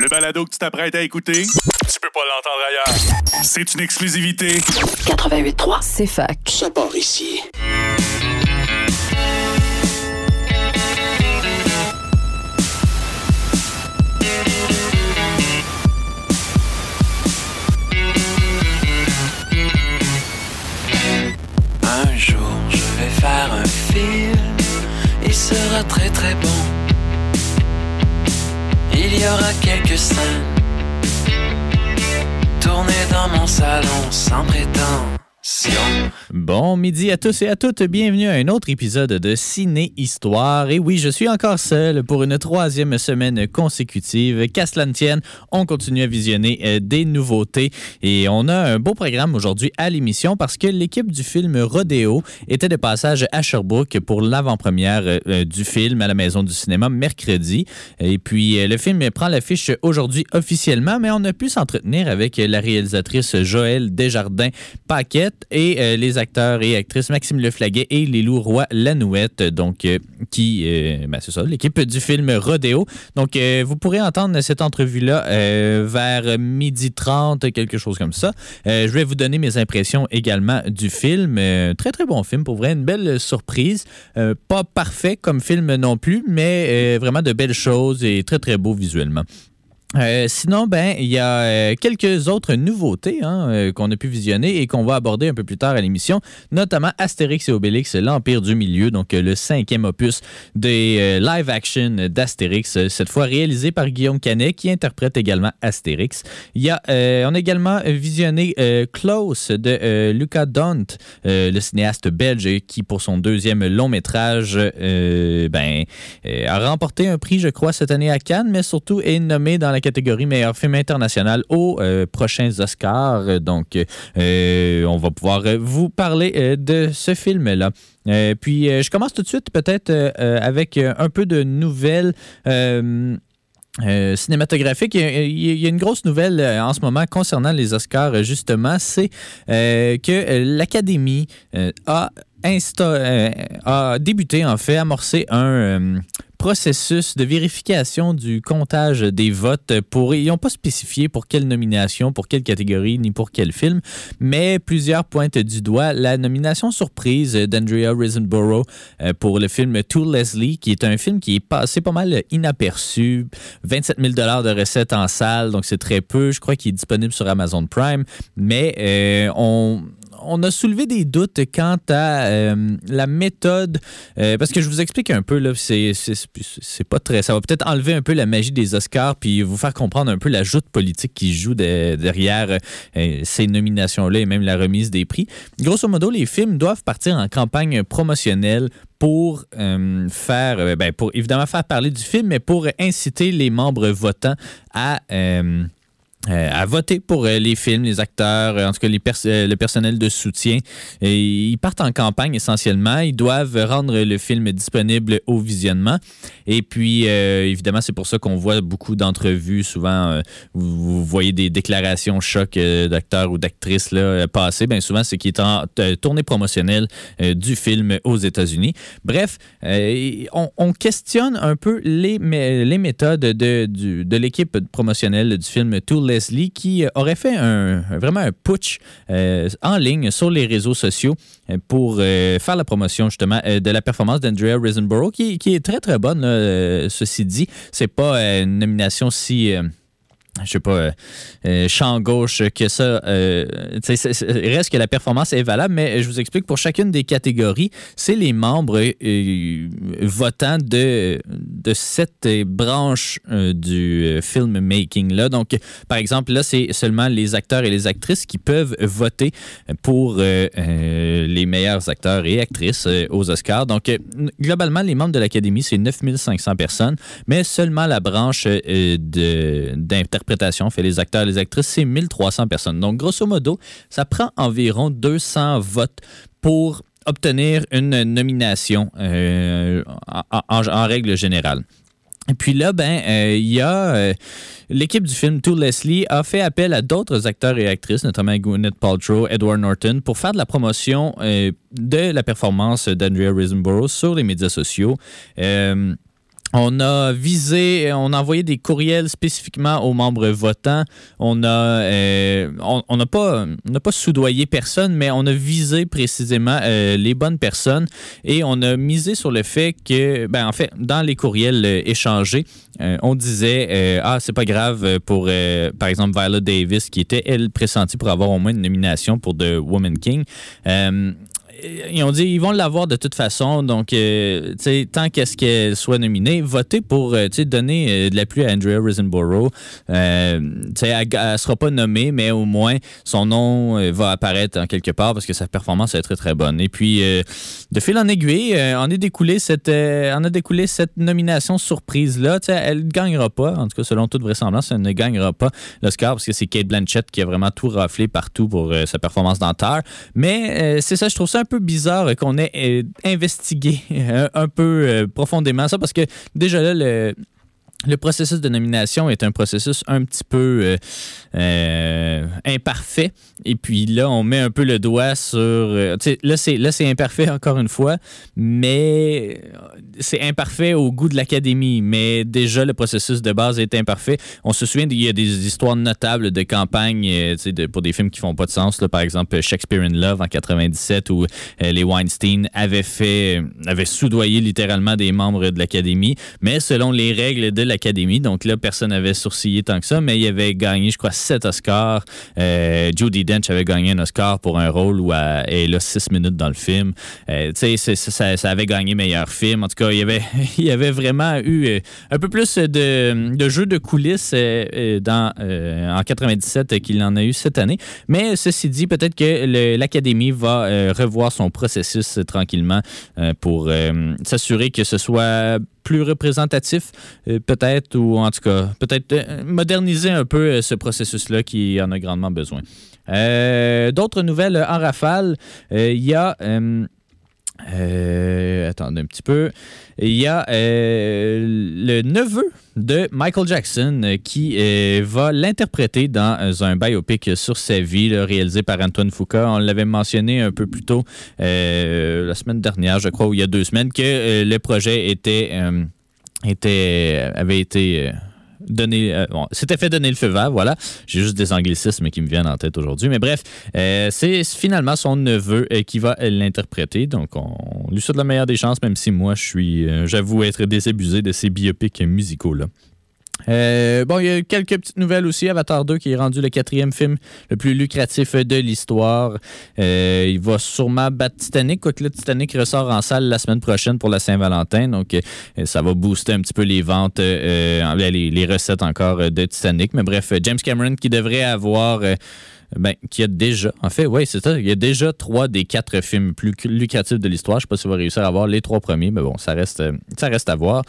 Le balado que tu t'apprêtes à écouter, tu peux pas l'entendre ailleurs. C'est une exclusivité. 88.3. C'est fac. Ça part ici. Un jour, je vais faire un film. Il sera très très bon. Il y aura quelques scènes. Tournées dans mon salon sans prétention. Bon midi à tous et à toutes, bienvenue à un autre épisode de Ciné Histoire. Et oui, je suis encore seul pour une troisième semaine consécutive. Qu'à cela ne tienne, on continue à visionner euh, des nouveautés et on a un beau programme aujourd'hui à l'émission parce que l'équipe du film Rodeo était de passage à Sherbrooke pour l'avant-première euh, du film à la Maison du cinéma mercredi. Et puis, euh, le film prend l'affiche aujourd'hui officiellement, mais on a pu s'entretenir avec la réalisatrice Joëlle Et euh, les acteurs et actrices Maxime Leflaguet et Lilou Roy-Lanouette, donc euh, qui, euh, ben, c'est ça, l'équipe du film Rodeo. Donc, vous pourrez entendre cette entrevue-là vers midi 30, quelque chose comme ça. je vais vous donner mes impressions également du film. très, très bon film, pour vrai, une belle surprise. pas parfait comme film non plus, mais vraiment de belles choses et très, très beau visuellement. Euh, sinon, ben, il y a euh, quelques autres nouveautés hein, euh, qu'on a pu visionner et qu'on va aborder un peu plus tard à l'émission, notamment Astérix et Obélix, l'Empire du Milieu, donc le cinquième opus des live-action d'Astérix, cette fois réalisé par Guillaume Canet, qui interprète également Astérix. Il on a également visionné Close de Luca Dont, le cinéaste belge, qui pour son deuxième long métrage, ben, a remporté un prix, je crois, cette année à Cannes, mais surtout est nommé dans la catégorie meilleur film international aux euh, prochains Oscars. Donc, euh, on va pouvoir vous parler euh, de ce film-là. puis, je commence tout de suite peut-être avec un peu de nouvelles. cinématographiques. Il y, a, une grosse nouvelle en ce moment concernant les Oscars, justement, c'est que l'Académie a, a débuté, en fait, amorcé un processus de vérification du comptage des votes pour. Ils n'ont pas spécifié pour quelle nomination, pour quelle catégorie, ni pour quel film, mais plusieurs pointent du doigt la nomination surprise d'Andrea Risenborough euh, pour le film To Leslie, qui est un film qui est passé pas mal inaperçu. 27 000 de recettes en salle, donc c'est très peu. Je crois qu'il est disponible sur Amazon Prime, mais euh, on on a soulevé des doutes quant à euh, la méthode, euh, parce que je vous explique un peu, là, c'est, pas très. Ça va peut-être enlever un peu la magie des Oscars, puis vous faire comprendre un peu la joute politique qui joue derrière euh, ces nominations-là et même la remise des prix. Grosso modo, les films doivent partir en campagne promotionnelle pour faire, ben, pour évidemment faire parler du film, mais pour inciter les membres votants à à voter pour euh, les films, les acteurs, euh, en tout cas le personnel de soutien. Ils partent en campagne essentiellement. Ils doivent rendre le film disponible au visionnement. Et puis, évidemment, c'est pour ça qu'on voit beaucoup d'entrevues. Souvent, vous, voyez des déclarations choc d'acteurs ou d'actrices passer. Bien souvent, c'est qui est en tournée promotionnelle du film aux États-Unis. Bref, on, questionne un peu les, les méthodes de, de l'équipe promotionnelle du film Tool Leslie qui aurait fait un, vraiment un putsch euh, en ligne sur les réseaux sociaux euh, pour euh, faire la promotion justement de la performance d'Andrea Risenborough qui, qui, est très très bonne, ceci dit. C'est pas une nomination si je sais pas, euh, euh, champ gauche que ça. Euh, reste que la performance est valable, mais je vous explique pour chacune des catégories, c'est les membres votants de, de cette branche du filmmaking-là. Donc, par exemple, là, c'est seulement les acteurs et les actrices qui peuvent voter pour les meilleurs acteurs et actrices aux Oscars. Donc, globalement, les membres de l'Académie, c'est 9500 personnes, mais seulement la branche d'interprétation fait les acteurs et les actrices, c'est 1300 personnes. Donc, grosso modo, ça prend environ 200 votes pour obtenir une nomination euh, en, règle générale. Et puis là, ben, euh, il y a euh, l'équipe du film To Leslie a fait appel à d'autres acteurs et actrices, notamment Gwyneth Paltrow, Edward Norton, pour faire de la promotion de la performance d'Andrea Risenborough sur les médias sociaux. On a visé, on a envoyé des courriels spécifiquement aux membres votants. On a, euh, on n'a pas, on pas soudoyé personne, mais on a visé précisément euh, les bonnes personnes et on a misé sur le fait que, ben en fait, dans les courriels euh, échangés, on disait ah c'est pas grave pour par exemple Viola Davis qui était elle pressentie pour avoir au moins une nomination pour The Woman King ils ont dit ils vont l'avoir de toute façon. Donc, euh, tant qu'est-ce qu'elle soit nominée, votez pour euh, donner euh, de l'appui à Andrea Risenborough. elle ne sera pas nommée, mais au moins son nom va apparaître en quelque part parce que sa performance est très très bonne. Et puis, de fil en aiguille, on, a découlé cette, on a découlé cette nomination surprise-là. Elle ne gagnera pas, en tout cas selon toute vraisemblance, elle ne gagnera pas l'Oscar parce que c'est Kate Blanchett qui a vraiment tout raflé partout pour sa performance dentaire. Mais c'est ça, je trouve ça un peu bizarre qu'on ait euh, investigué un peu euh, profondément ça parce que déjà là, le, le processus de nomination est un processus un petit peu euh, euh, imparfait. Et puis là, on met un peu le doigt sur. Euh, là, c'est imparfait encore une fois, mais c'est imparfait au goût de l'académie. Mais déjà, le processus de base est imparfait. On se souvient qu'il y a des histoires notables de campagne pour des films qui font pas de sens. Par exemple, Shakespeare in Love en 97, où les Weinstein avaient fait, avaient soudoyé littéralement des membres de l'académie. Mais selon les règles de l'Académie. Donc là, personne n'avait sourcillé tant que ça, mais il avait gagné, je crois, sept Oscars. Euh, Dench avait gagné un Oscar pour un rôle où elle est là six minutes dans le film. Euh, tu sais, ça, avait gagné meilleur film. En tout cas, il y avait, il avait vraiment eu euh, un peu plus de, de jeux de coulisses dans, en 97 qu'il en a eu cette année. Mais ceci dit, peut-être que l'Académie va revoir son processus tranquillement pour s'assurer que ce soit plus représentatif, euh, peut-être, ou en tout cas, peut-être euh, moderniser un peu euh, ce processus-là qui en a grandement besoin. D'autres nouvelles en rafale, il y a... attendez un petit peu. Il y a le neveu de Michael Jackson qui va l'interpréter dans un biopic sur sa vie réalisé par Antoine Foucault. On l'avait mentionné un peu plus tôt la semaine dernière, je crois, ou il y a deux semaines, que le projet était, avait été euh, donné. Euh, bon, c'était fait donner le feu vert, voilà. J'ai juste des anglicismes qui me viennent en tête aujourd'hui. Mais bref, euh, c'est finalement son neveu qui va l'interpréter. Donc, on, lui souhaite la meilleure des chances, même si moi, je suis, j'avoue être désabusé de ces biopics musicaux-là. Euh, bon, il y a quelques petites nouvelles aussi. Avatar 2 qui est rendu le quatrième film le plus lucratif de l'histoire. Euh, il va sûrement battre Titanic, quoique le Titanic ressort en salle la semaine prochaine pour la Saint-Valentin. Donc, euh, ça va booster un petit peu les ventes, les, recettes encore de Titanic. Mais bref, James Cameron qui devrait avoir... Ben, qui a déjà, en fait, oui, c'est ça. Il y a déjà trois des quatre films plus lucratifs de l'histoire. Je ne sais pas s'il va réussir à avoir les trois premiers, mais bon, ça reste, ça reste à voir.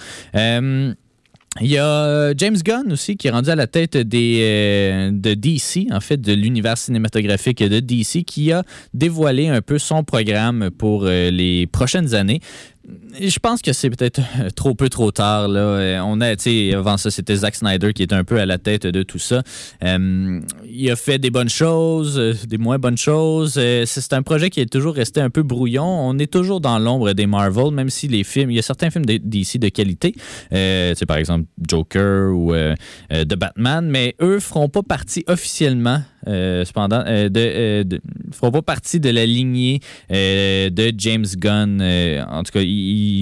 Il y a euh, James Gunn aussi qui est rendu à la tête des, euh, de DC, en fait, de l'univers cinématographique de DC, qui a dévoilé un peu son programme pour euh, les prochaines années je pense que c'est peut-être euh, trop peu trop tard. Là. Euh, on a, avant ça, c'était Zack Snyder qui était un peu à la tête de tout ça. Euh, il a fait des bonnes choses, des moins bonnes choses. c'est un projet qui est toujours resté un peu brouillon. On est toujours dans l'ombre des Marvel, même si les films, il y a certains films d'ici de qualité, euh, par exemple Joker ou The Batman, mais eux feront pas partie officiellement cependant, de, feront pas partie de la lignée de James Gunn. en tout cas,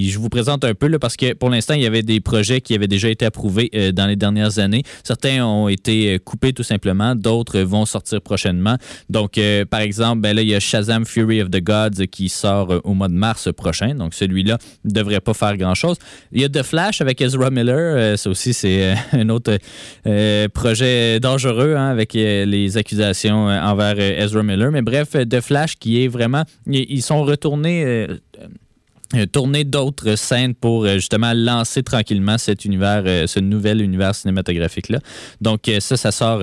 je vous présente un peu parce que pour l'instant, il y avait des projets qui avaient déjà été approuvés euh, dans les dernières années. Certains ont été euh, coupés tout simplement, d'autres vont sortir prochainement. Donc, euh, par exemple, ben là, il y a Shazam Fury of the Gods qui sort au mois de mars prochain. Donc, celui-là ne devrait pas faire grand-chose. Il y a The Flash avec Ezra Miller. ça aussi, c'est un autre projet dangereux hein, avec les accusations envers Ezra Miller. Mais bref, The Flash qui est vraiment... Ils sont retournés tourner d'autres scènes pour euh, justement lancer tranquillement cet univers, euh, ce nouvel univers cinématographique-là. Donc ça, ça sort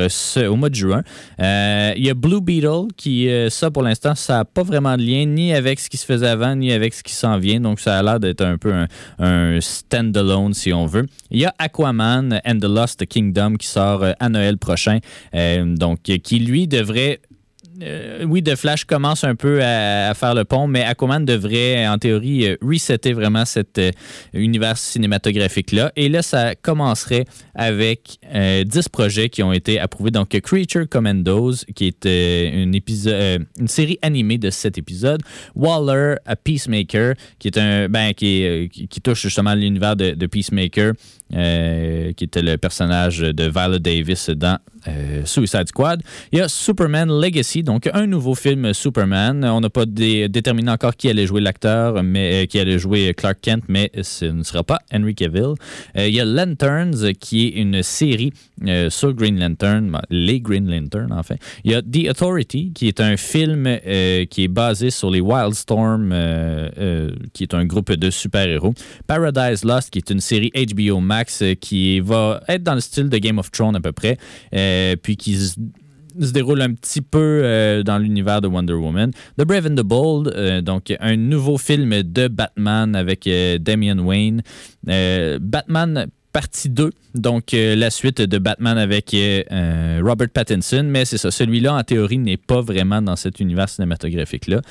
au mois de juin. Il y a Blue Beetle qui, ça pour l'instant, ça n'a pas vraiment de lien ni avec ce qui se faisait avant, ni avec ce qui s'en vient. Donc ça a l'air d'être un peu un, un stand-alone si on veut. Il y a Aquaman and the Lost Kingdom qui sort à Noël prochain. donc qui lui devrait euh, oui, The Flash commence un peu à, faire le pont, mais Aquaman devrait, en théorie, euh, resetter vraiment cet euh, univers cinématographique-là. Et là, ça commencerait avec 10 projets qui ont été approuvés. Donc, Creature Commandos, qui est une, série animée de 7 épisodes. Waller, A Peacemaker, qui est un ben, qui, touche justement l'univers de Peacemaker. Euh, qui était le personnage de Viola Davis dans euh, Suicide Squad. Il y a Superman Legacy, donc un nouveau film Superman. On n'a pas déterminé encore qui allait jouer l'acteur, mais euh, qui allait jouer Clark Kent, mais ce ne sera pas Henry Cavill. il y a Lanterns, qui est une série sur Green Lantern, les Green Lantern en fait. Il y a The Authority, qui est un film qui est basé sur les Wildstorm, qui est un groupe de super-héros. Paradise Lost, qui est une série HBO Max euh, qui va être dans le style de Game of Thrones à peu près, euh, puis qui se, déroule un petit peu euh, dans l'univers de Wonder Woman. The Brave and the Bold, donc un nouveau film de Batman avec Damian Wayne. Batman partie 2, donc euh, la suite de Batman avec euh, euh, Robert Pattinson, mais c'est ça, celui-là en théorie n'est pas vraiment dans cet univers cinématographique-là.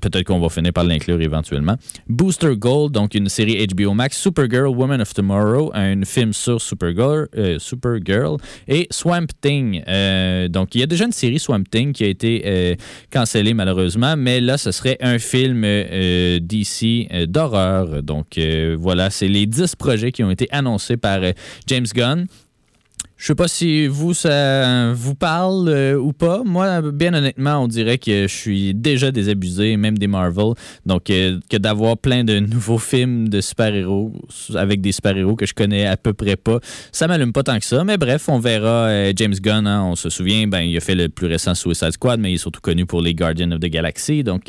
Peut-être qu'on va finir par l'inclure éventuellement. Booster Gold, donc une série HBO Max, Supergirl, Woman of Tomorrow, un film sur Supergirl, Supergirl et Swamp Thing. donc il y a déjà une série Swamp Thing qui a été cancellée malheureusement, mais là ce serait un film DC d'horreur. Donc voilà, c'est les 10 projets qui ont été annoncés par James Gunn. Je sais pas si vous, ça vous parle euh, ou pas. Moi, bien honnêtement, on dirait que je suis déjà désabusé, même des Marvel. Donc, euh, que d'avoir plein de nouveaux films de super-héros avec des super-héros que je connais à peu près pas, ça m'allume pas tant que ça. Mais bref, on verra euh, James Gunn. Hein, on se souvient, ben, il a fait le plus récent Suicide Squad, mais il est surtout connu pour les Guardians of the Galaxy. Donc,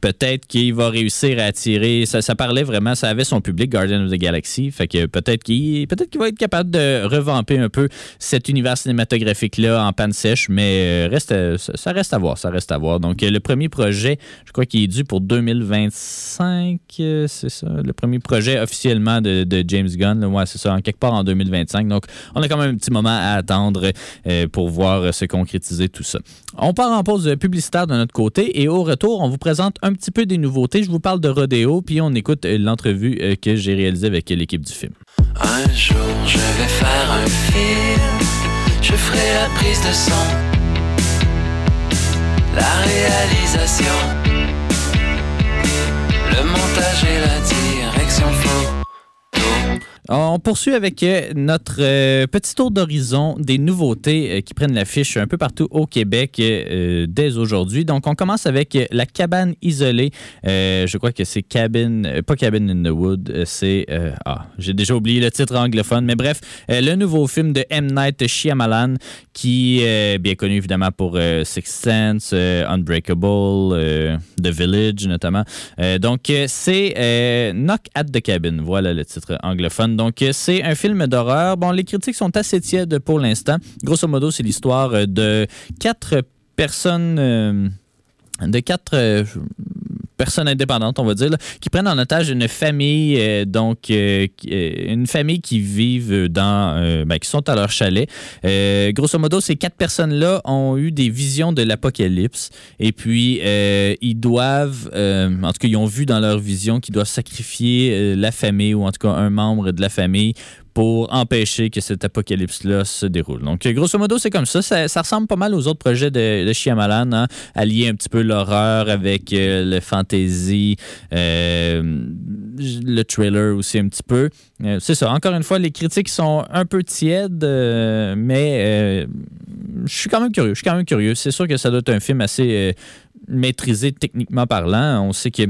peut-être qu'il va réussir à attirer. Ça, parlait vraiment, ça avait son public, Guardians of the Galaxy. Fait que peut-être qu'il peut qu'il va être capable de revamper un peu cet univers cinématographique-là en panne sèche, mais euh, reste, ça reste à voir, ça reste à voir. Donc, euh, le premier projet, je crois qu'il est dû pour 2025, euh, c'est ça, le premier projet officiellement de, James Gunn, ouais, c'est ça, en quelque part en 2025. Donc, on a quand même un petit moment à attendre pour voir se concrétiser tout ça. On part en pause publicitaire de notre côté et au retour, on vous présente un petit peu des nouveautés. Je vous parle de Rodeo, puis on écoute l'entrevue que j'ai réalisée avec l'équipe du film. Un jour, je vais faire un film je ferai la prise de son, le montage et la direction photo. On poursuit avec euh, notre euh, petit tour d'horizon des nouveautés euh, qui prennent l'affiche un peu partout au Québec dès aujourd'hui. Donc, on commence avec la cabane isolée. je crois que c'est Cabin, pas Cabin in the Wood, c'est. ah, j'ai déjà oublié le titre anglophone, mais bref, le nouveau film de M. Night Shyamalan qui est bien connu évidemment pour Six Sense, Unbreakable, The Village notamment. donc, c'est Knock at the Cabin. Voilà le titre anglophone. Donc, c'est un film d'horreur. Bon, les critiques sont assez tièdes pour l'instant. Grosso modo, c'est l'histoire de quatre personnes. Euh, de quatre euh, personnes indépendantes, on va dire, qui prennent en otage une famille, euh, donc euh, euh, une famille qui vivent dans, ben, qui sont à leur chalet. grosso modo, ces quatre personnes-là ont eu des visions de l'apocalypse et puis ils doivent, en tout cas, ils ont vu dans leur vision qu'ils doivent sacrifier la famille ou en tout cas un membre de la famille pour empêcher que cet apocalypse-là se déroule. Donc, grosso modo, c'est comme ça. ça. ressemble pas mal aux autres projets de, de Shyamalan, hein? allier un petit peu l'horreur avec euh, le fantasy, euh, le trailer aussi un petit peu. Euh, c'est ça. Encore une fois, les critiques sont un peu tièdes, mais je suis quand même curieux. Je suis quand même curieux. C'est sûr que ça doit être un film assez maîtrisé techniquement parlant. On sait que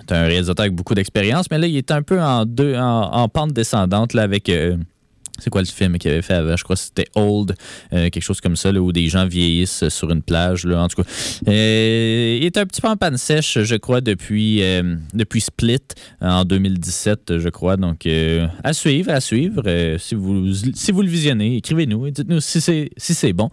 c'est un réalisateur avec beaucoup d'expérience, mais là, il est un peu en, deux, en, pente descendante là, avec euh, c'est quoi le film qu'il avait fait avant? Je crois que c'était Old, euh, quelque chose comme ça, où des gens vieillissent sur une plage. Là, en tout cas, euh, il est un petit peu en panne sèche, je crois, depuis, euh, depuis Split en 2017, je crois. Donc, à suivre, à suivre. si, vous, si vous le visionnez, écrivez-nous et dites-nous si c'est si bon.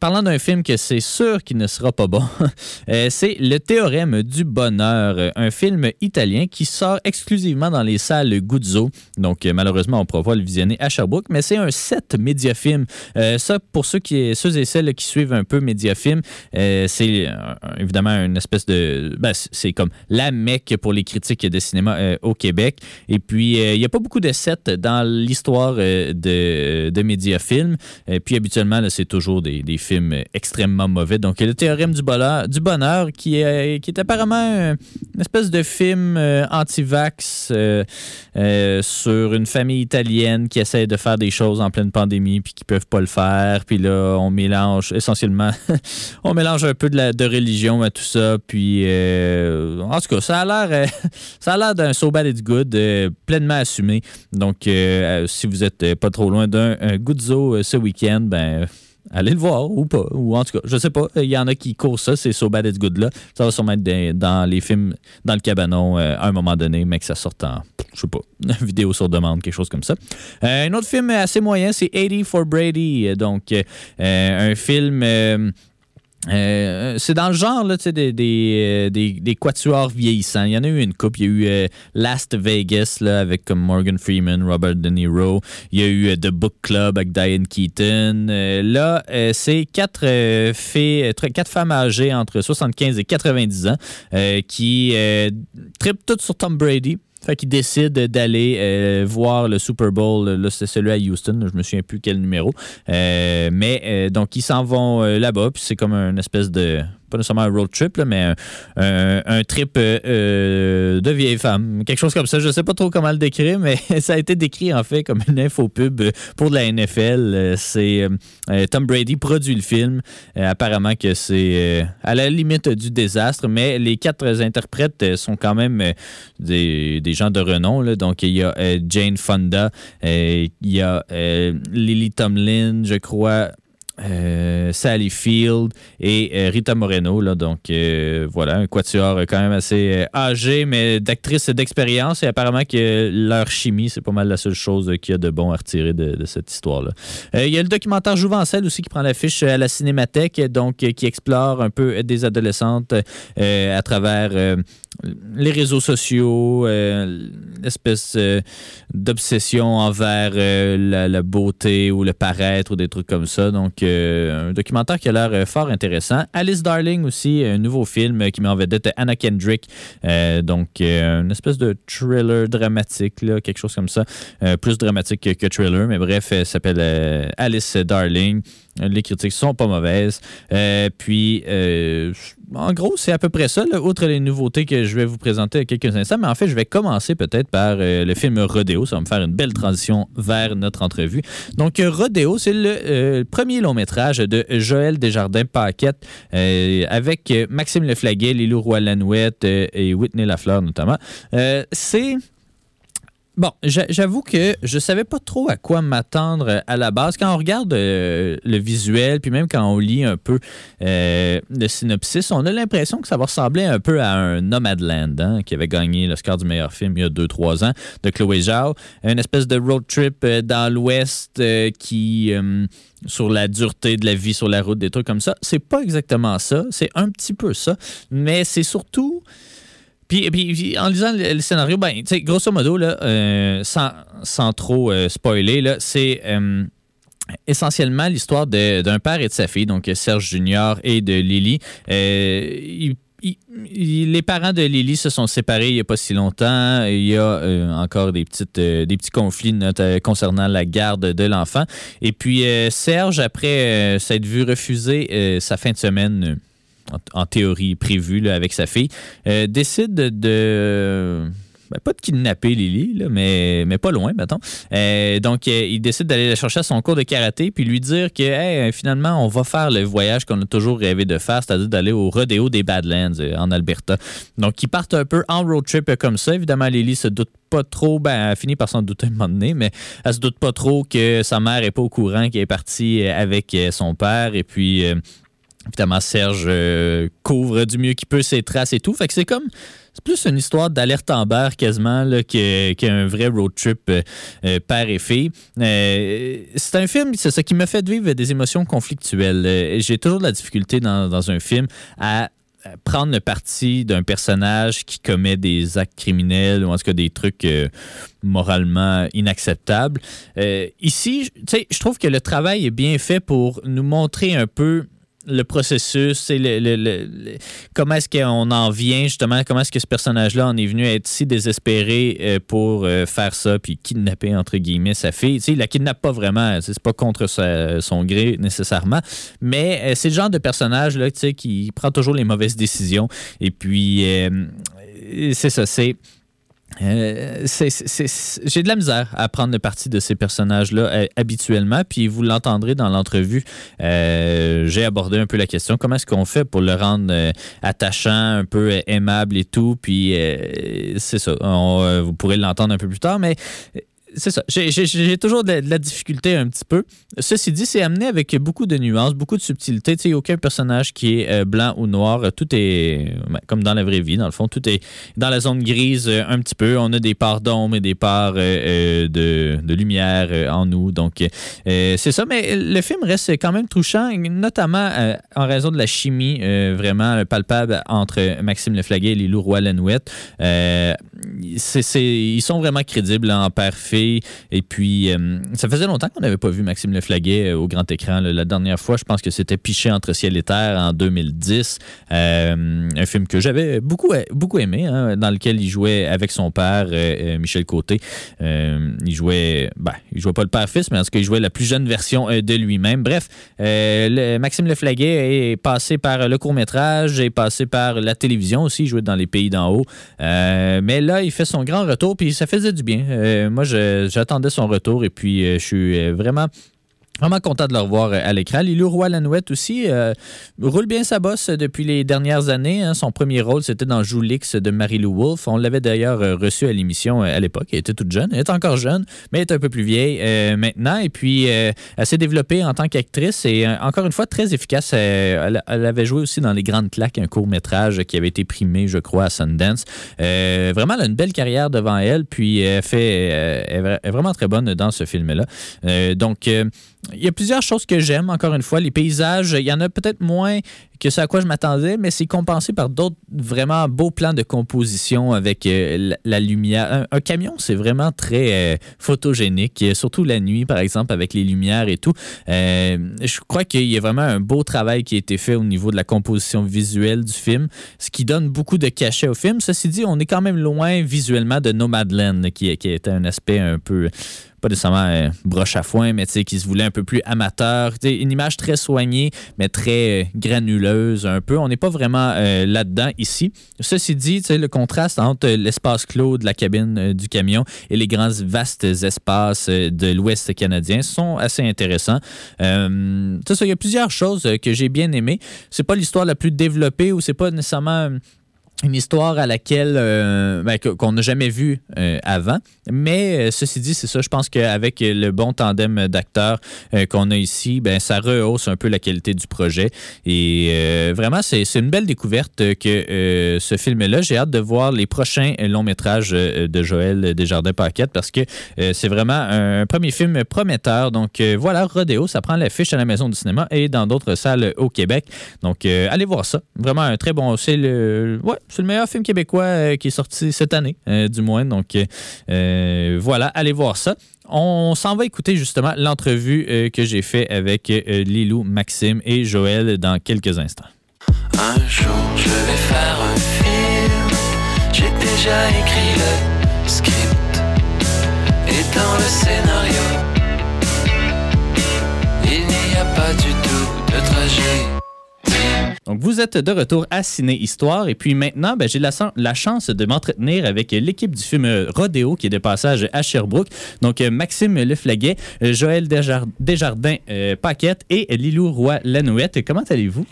parlant d'un film que c'est sûr qu'il ne sera pas bon, c'est Le théorème du bonheur, un film italien qui sort exclusivement dans les salles Guzzo. Donc, malheureusement, on ne pourra le visionner à Sherbrooke, mais c'est un set Mediafilm. Euh, ça, pour ceux, qui, ceux et celles qui suivent un peu Mediafilm, euh, c'est euh, évidemment une espèce de... Ben, c'est comme la mecque pour les critiques de cinéma au Québec. Et puis, il n'y a pas beaucoup de sets dans l'histoire de, de Mediafilm. Et puis, habituellement, c'est toujours des, des films extrêmement mauvais. Donc, le théorème du bonheur, qui, est, qui est apparemment une espèce de film anti-vax sur une famille italienne qui essaie de faire des choses en pleine pandémie puis qui peuvent pas le faire. Puis là, on mélange essentiellement, on mélange un peu de, la, de religion à tout ça. Puis, euh, en tout cas, ça a l'air, euh, ça a l'air d'un So Bad It's Good euh, pleinement assumé. Donc, si vous êtes pas trop loin d'un un Guzzo ce week-end, ben allez le voir ou pas. Ou en tout cas, je sais pas. Il y en a qui courent ça, c'est So Bad It's Good là. Ça va sûrement être dans, les films dans le cabanon euh, à un moment donné, mais que ça sorte en, je sais pas, vidéo sur demande, quelque chose comme ça. Euh, un autre film assez moyen, c'est 80 for Brady. Donc, euh, un film. Euh, euh, c'est dans le genre là, des, des, euh, des, des quatuors vieillissants. Il y en a eu une coupe. Il y a eu euh, Last Vegas là, avec comme Morgan Freeman, Robert De Niro. Il y a eu The Book Club avec Diane Keaton. Là, c'est quatre, tr- quatre femmes âgées entre 75 et 90 ans qui trippent toutes sur Tom Brady. Fait qu'ils décident d'aller euh, voir le Super Bowl. Là, c'est celui à Houston. Je me souviens plus quel numéro. Euh, mais euh, donc, ils s'en vont euh, là-bas. Puis c'est comme une espèce de. Pas nécessairement un road trip, là, mais un, un- trip euh, euh, de vieille femme. Quelque chose comme ça. Je sais pas trop comment le décrire, mais ça a été décrit en fait comme une infopub pour de la NFL. C'est euh, Tom Brady produit le film. Apparemment que c'est à la limite du désastre, mais les quatre interprètes sont quand même des, des gens de renom. là. Donc, il y a Jane Fonda, il y a Lily Tomlin, je crois. Euh, Sally Field et euh, Rita Moreno. Là, donc, euh, voilà, un quatuor quand même assez âgé, mais d'actrices d'expérience. Et apparemment que leur chimie, c'est pas mal la seule chose qu'il y a de bon à retirer de, cette histoire-là. Il y a le documentaire Jouvencel aussi qui prend l'affiche à la Cinémathèque, donc qui explore un peu des adolescentes à travers les réseaux sociaux, l'espèce d'obsession envers la, la beauté ou le paraître ou des trucs comme ça. Donc, euh, un documentaire qui a l'air euh, fort intéressant. Alice Darling aussi, un nouveau film euh, qui met en vedette Anna Kendrick. Euh, donc, euh, une espèce de thriller dramatique, là, quelque chose comme ça. Euh, plus dramatique que, que thriller, mais bref, elle s'appelle euh, Alice Darling. Les critiques sont pas mauvaises. Euh, puis, euh, en gros, c'est à peu près ça, outre les nouveautés que je vais vous présenter à quelques instants. Mais en fait, je vais commencer peut-être par euh, le film Rodeo. Ça va me faire une belle transition vers notre entrevue. Donc, Rodeo, c'est le premier long métrage de Joël Desjardins-Paquette avec Maxime Leflaguet, Lilou Roy-Lanouette et Whitney Lafleur notamment. C'est... Bon, j'a- j'avoue que je savais pas trop à quoi m'attendre à la base. Quand on regarde euh, le visuel, puis même quand on lit un peu euh, le synopsis, on a l'impression que ça va ressembler un peu à un Nomadland, hein, qui avait gagné l'Oscar du meilleur film il y a 2-3 ans, de Chloé Zhao. Une espèce de road trip euh, dans l'Ouest euh, qui... euh, sur la dureté de la vie sur la route, des trucs comme ça. C'est pas exactement ça. C'est un petit peu ça. Mais c'est surtout... Puis, en lisant le, scénario, ben, grosso modo, là, euh, sans, sans trop euh, spoiler, c'est euh, essentiellement l'histoire d'un père et de sa fille, donc Serge Junior et de Lily. Il- il- il- les parents de Lily se sont séparés il n'y a pas si longtemps. Il y a encore des, petites, des petits conflits concernant la garde de l'enfant. Et puis Serge, après s'être vu refuser sa fin de semaine, en, théorie prévue là, avec sa fille, euh, décide de... ben, pas de kidnapper Lily, mais, mais pas loin, mettons. Euh, donc, euh, il décide d'aller la chercher à son cours de karaté, puis lui dire que hey, finalement, on va faire le voyage qu'on a toujours rêvé de faire, c'est-à-dire d'aller au rodéo des Badlands en Alberta. Donc, ils partent un peu en road trip comme ça. Évidemment, Lily se doute pas trop, ben, elle finit par s'en douter un moment donné, mais elle se doute pas trop que sa mère est pas au courant qu'elle est partie avec son père, et puis... Évidemment, Serge euh, couvre du mieux qu'il peut ses traces et tout. Fait que c'est comme. C'est plus une histoire d'alerte Amber quasiment là, qu'un vrai road trip euh, euh, père et fille. Euh, c'est un film, c'est ça qui me fait vivre des émotions conflictuelles. J'ai toujours de la difficulté dans, dans un film à prendre le parti d'un personnage qui commet des actes criminels ou en tout cas des trucs moralement inacceptables. Euh, ici, je trouve que le travail est bien fait pour nous montrer un peu le processus, le, le- le- comment est-ce qu'on en vient justement, comment est-ce que ce personnage-là en est venu à être si désespéré euh, pour euh, faire ça, puis kidnapper entre guillemets sa fille? Tu sais, il la kidnappe pas vraiment, c'est pas contre son gré nécessairement, mais euh, c'est le genre de personnage là, qui prend toujours les mauvaises décisions. Et puis, c'est ça, c'est. Euh, J'ai de la misère à prendre le parti de ces personnages-là euh, habituellement, puis vous l'entendrez dans l'entrevue. euh, J'ai abordé un peu la question comment est-ce qu'on fait pour le rendre attachant, un peu aimable et tout, puis c'est ça. Vous pourrez l'entendre un peu plus tard, mais c'est ça. J'ai- toujours de la, difficulté un petit peu. Ceci dit, c'est amené avec beaucoup de nuances, beaucoup de subtilité. Tu sais, aucun personnage qui est euh, blanc ou noir. Tout est ben, comme dans la vraie vie, dans le fond. Tout est dans la zone grise euh, un petit peu. On a des parts d'ombre et des parts euh, de, lumière en nous. Donc, c'est ça. Mais le film reste quand même touchant, notamment en raison de la chimie vraiment palpable entre Maxime Leflaguet et Lilou Roy-Lenouette. Ils sont vraiment crédibles en père-fille. Et puis, euh, ça faisait longtemps qu'on n'avait pas vu Maxime Leflaguet euh, au grand écran. La dernière fois, je pense que c'était Piché entre ciel et terre en 2010. Euh, un film que j'avais beaucoup, beaucoup aimé, hein, dans lequel il jouait avec son père, Michel Côté. Il jouait, ben, il jouait pas le père-fils, mais en tout cas, il jouait la plus jeune version de lui-même. Bref, le- Maxime Leflaguet est passé par le court-métrage, est passé par la télévision aussi, il jouait dans les pays d'en haut. Mais là, il fait son grand retour, puis ça faisait du bien. Euh, moi, j'attendais son retour, et puis euh, je suis euh, vraiment Vraiment content de le revoir euh, à l'écran. Lilou Roy-Lanouette aussi euh, roule bien sa bosse depuis les dernières années. hein. Son premier rôle, c'était dans Joulix de Marie-Lou Wolfe. On l'avait d'ailleurs euh, reçu à l'émission euh, à l'époque. Elle était toute jeune. Elle est encore jeune, mais elle est un peu plus vieille euh, maintenant. Et puis, euh, elle s'est développée en tant qu'actrice et euh, encore une fois, très efficace. Euh, elle, elle avait joué aussi dans Les Grandes Claques, un court-métrage qui avait été primé, je crois, à Sundance. Euh, vraiment, elle a une belle carrière devant elle. Puis, elle, fait, euh, elle est vraiment très bonne dans ce film-là. Euh, donc, euh, il y a plusieurs choses que j'aime, encore une fois. Les paysages, il y en a peut-être moins que ce à quoi je m'attendais, mais c'est compensé par d'autres vraiment beaux plans de composition avec euh, la, lumière. Un, camion, c'est vraiment très euh, photogénique, euh, surtout la nuit, par exemple, avec les lumières et tout. Je crois qu'il y a vraiment un beau travail qui a été fait au niveau de la composition visuelle du film, ce qui donne beaucoup de cachet au film. Ceci dit, on est quand même loin visuellement de Nomadland, qui, qui était un aspect un peu pas nécessairement euh, broche à foin, mais qui se voulait un peu plus amateur. Tu sais, une image très soignée, mais très euh, granuleuse un peu. On n'est pas vraiment euh, là-dedans ici. Ceci dit, le contraste entre euh, l'espace clos de la cabine du camion et les grands vastes espaces de l'Ouest canadien sont assez intéressants. Il y a plusieurs choses que j'ai bien aimées. C'est pas l'histoire la plus développée ou c'est pas nécessairement une histoire à laquelle euh, ben, qu'on n'a jamais vue euh, avant. Mais euh, ceci dit, c'est ça, je pense qu'avec le bon tandem d'acteurs qu'on a ici, ben, ça rehausse un peu la qualité du projet. Et vraiment, c'est une belle découverte que ce film-là. J'ai hâte de voir les prochains longs métrages de Joël Desjardins-Paquette parce que c'est vraiment un premier film prometteur. Donc voilà, Rodéo, ça prend l'affiche à la Maison du cinéma et dans d'autres salles au Québec. Donc allez voir ça. Vraiment un très bon... C'est le, ouais, c'est le meilleur film québécois euh, qui est sorti cette année, euh, du moins. Donc euh, voilà, allez voir ça. On s'en va écouter justement l'entrevue que j'ai fait avec Lilou, Maxime et Joël dans quelques instants. Un jour je vais faire un film. J'ai déjà écrit le script. Et dans le scénario, il n'y a pas du tout de trajet. Donc, vous êtes de retour à Ciné Histoire. Et puis maintenant, ben, j'ai la, chan- la chance de m'entretenir avec l'équipe du film Rodéo qui est de passage à Sherbrooke. Donc, euh, Maxime Leflaguet, euh, Joël Desjar- Desjardins euh, et Lilou Roy-Lanouette. Comment allez-vous?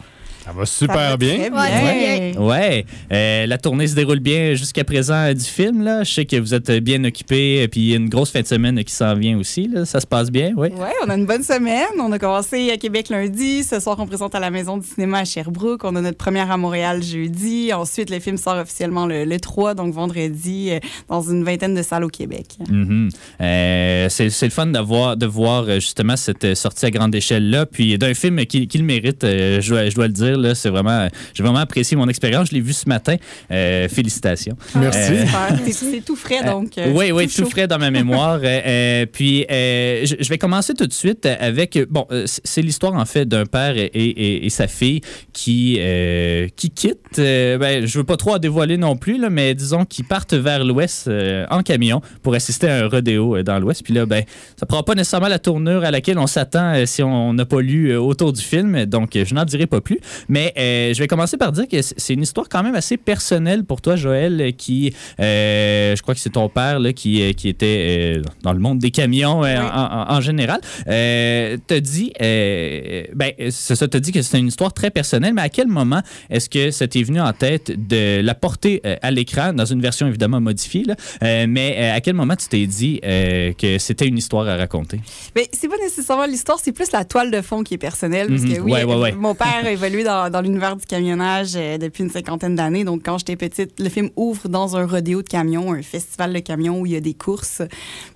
Ça va super Ça va bien. très Ouais, bien. Ouais, euh, la tournée se déroule bien jusqu'à présent euh, du film. Là. Je sais que vous êtes bien occupés, et puis il y a une grosse fin de semaine qui s'en vient aussi. Là. Ça se passe bien, oui? Ouais, on a une bonne semaine. On a commencé à Québec lundi. Ce soir, on présente à la Maison du cinéma à Sherbrooke. On a notre première à Montréal jeudi. Ensuite, le film sort officiellement le, le 3, donc vendredi, euh, dans une vingtaine de salles au Québec. Mhm. Euh, c'est c'est le fun d'avoir de voir euh, justement cette euh, sortie à grande échelle là puis d'un film qui, qui le mérite euh, je, dois, je dois le dire dire. Là, c'est vraiment, j'ai vraiment apprécié mon expérience. Je l'ai vu ce matin. Euh, félicitations. Merci. Euh. C'est- C'est tout frais, donc. euh, oui, oui, tout frais dans ma mémoire. Puis, euh, je, je vais commencer tout de suite avec. Bon, c'est l'histoire, en fait, d'un père et, et- et sa fille qui, euh, qui quittent. euh, ben, je veux pas trop en dévoiler non plus, là, mais disons qu'ils partent vers l'ouest euh, en camion pour assister à un rodéo euh, dans l'ouest. Puis là, ben, ça prend pas nécessairement la tournure à laquelle on s'attend euh, si on n'a pas lu euh, autour du film. Donc, je n'en dirai pas plus. Mais euh, je vais commencer par dire que c'est une histoire quand même assez personnelle pour toi, Joël, euh, qui, euh, je crois que c'est ton père là, qui, qui était euh, dans le monde des camions Oui. en, en- en général. T'as dit, ben, c'est ça, t'as dit que c'était une histoire très personnelle, mais à quel moment est-ce que ça t'est venu en tête de la porter à l'écran, dans une version évidemment modifiée, là, mais à quel moment tu t'es dit que c'était une histoire à raconter? Mais c'est pas nécessairement l'histoire, c'est plus la toile de fond qui est personnelle. Parce que Mhm. oui, Ouais, ouais, ouais. mon père évolué dans, dans l'univers du camionnage euh, depuis une cinquantaine d'années. Donc, quand j'étais petite, le film ouvre dans un rodéo de camions, un festival de camions où il y a des courses.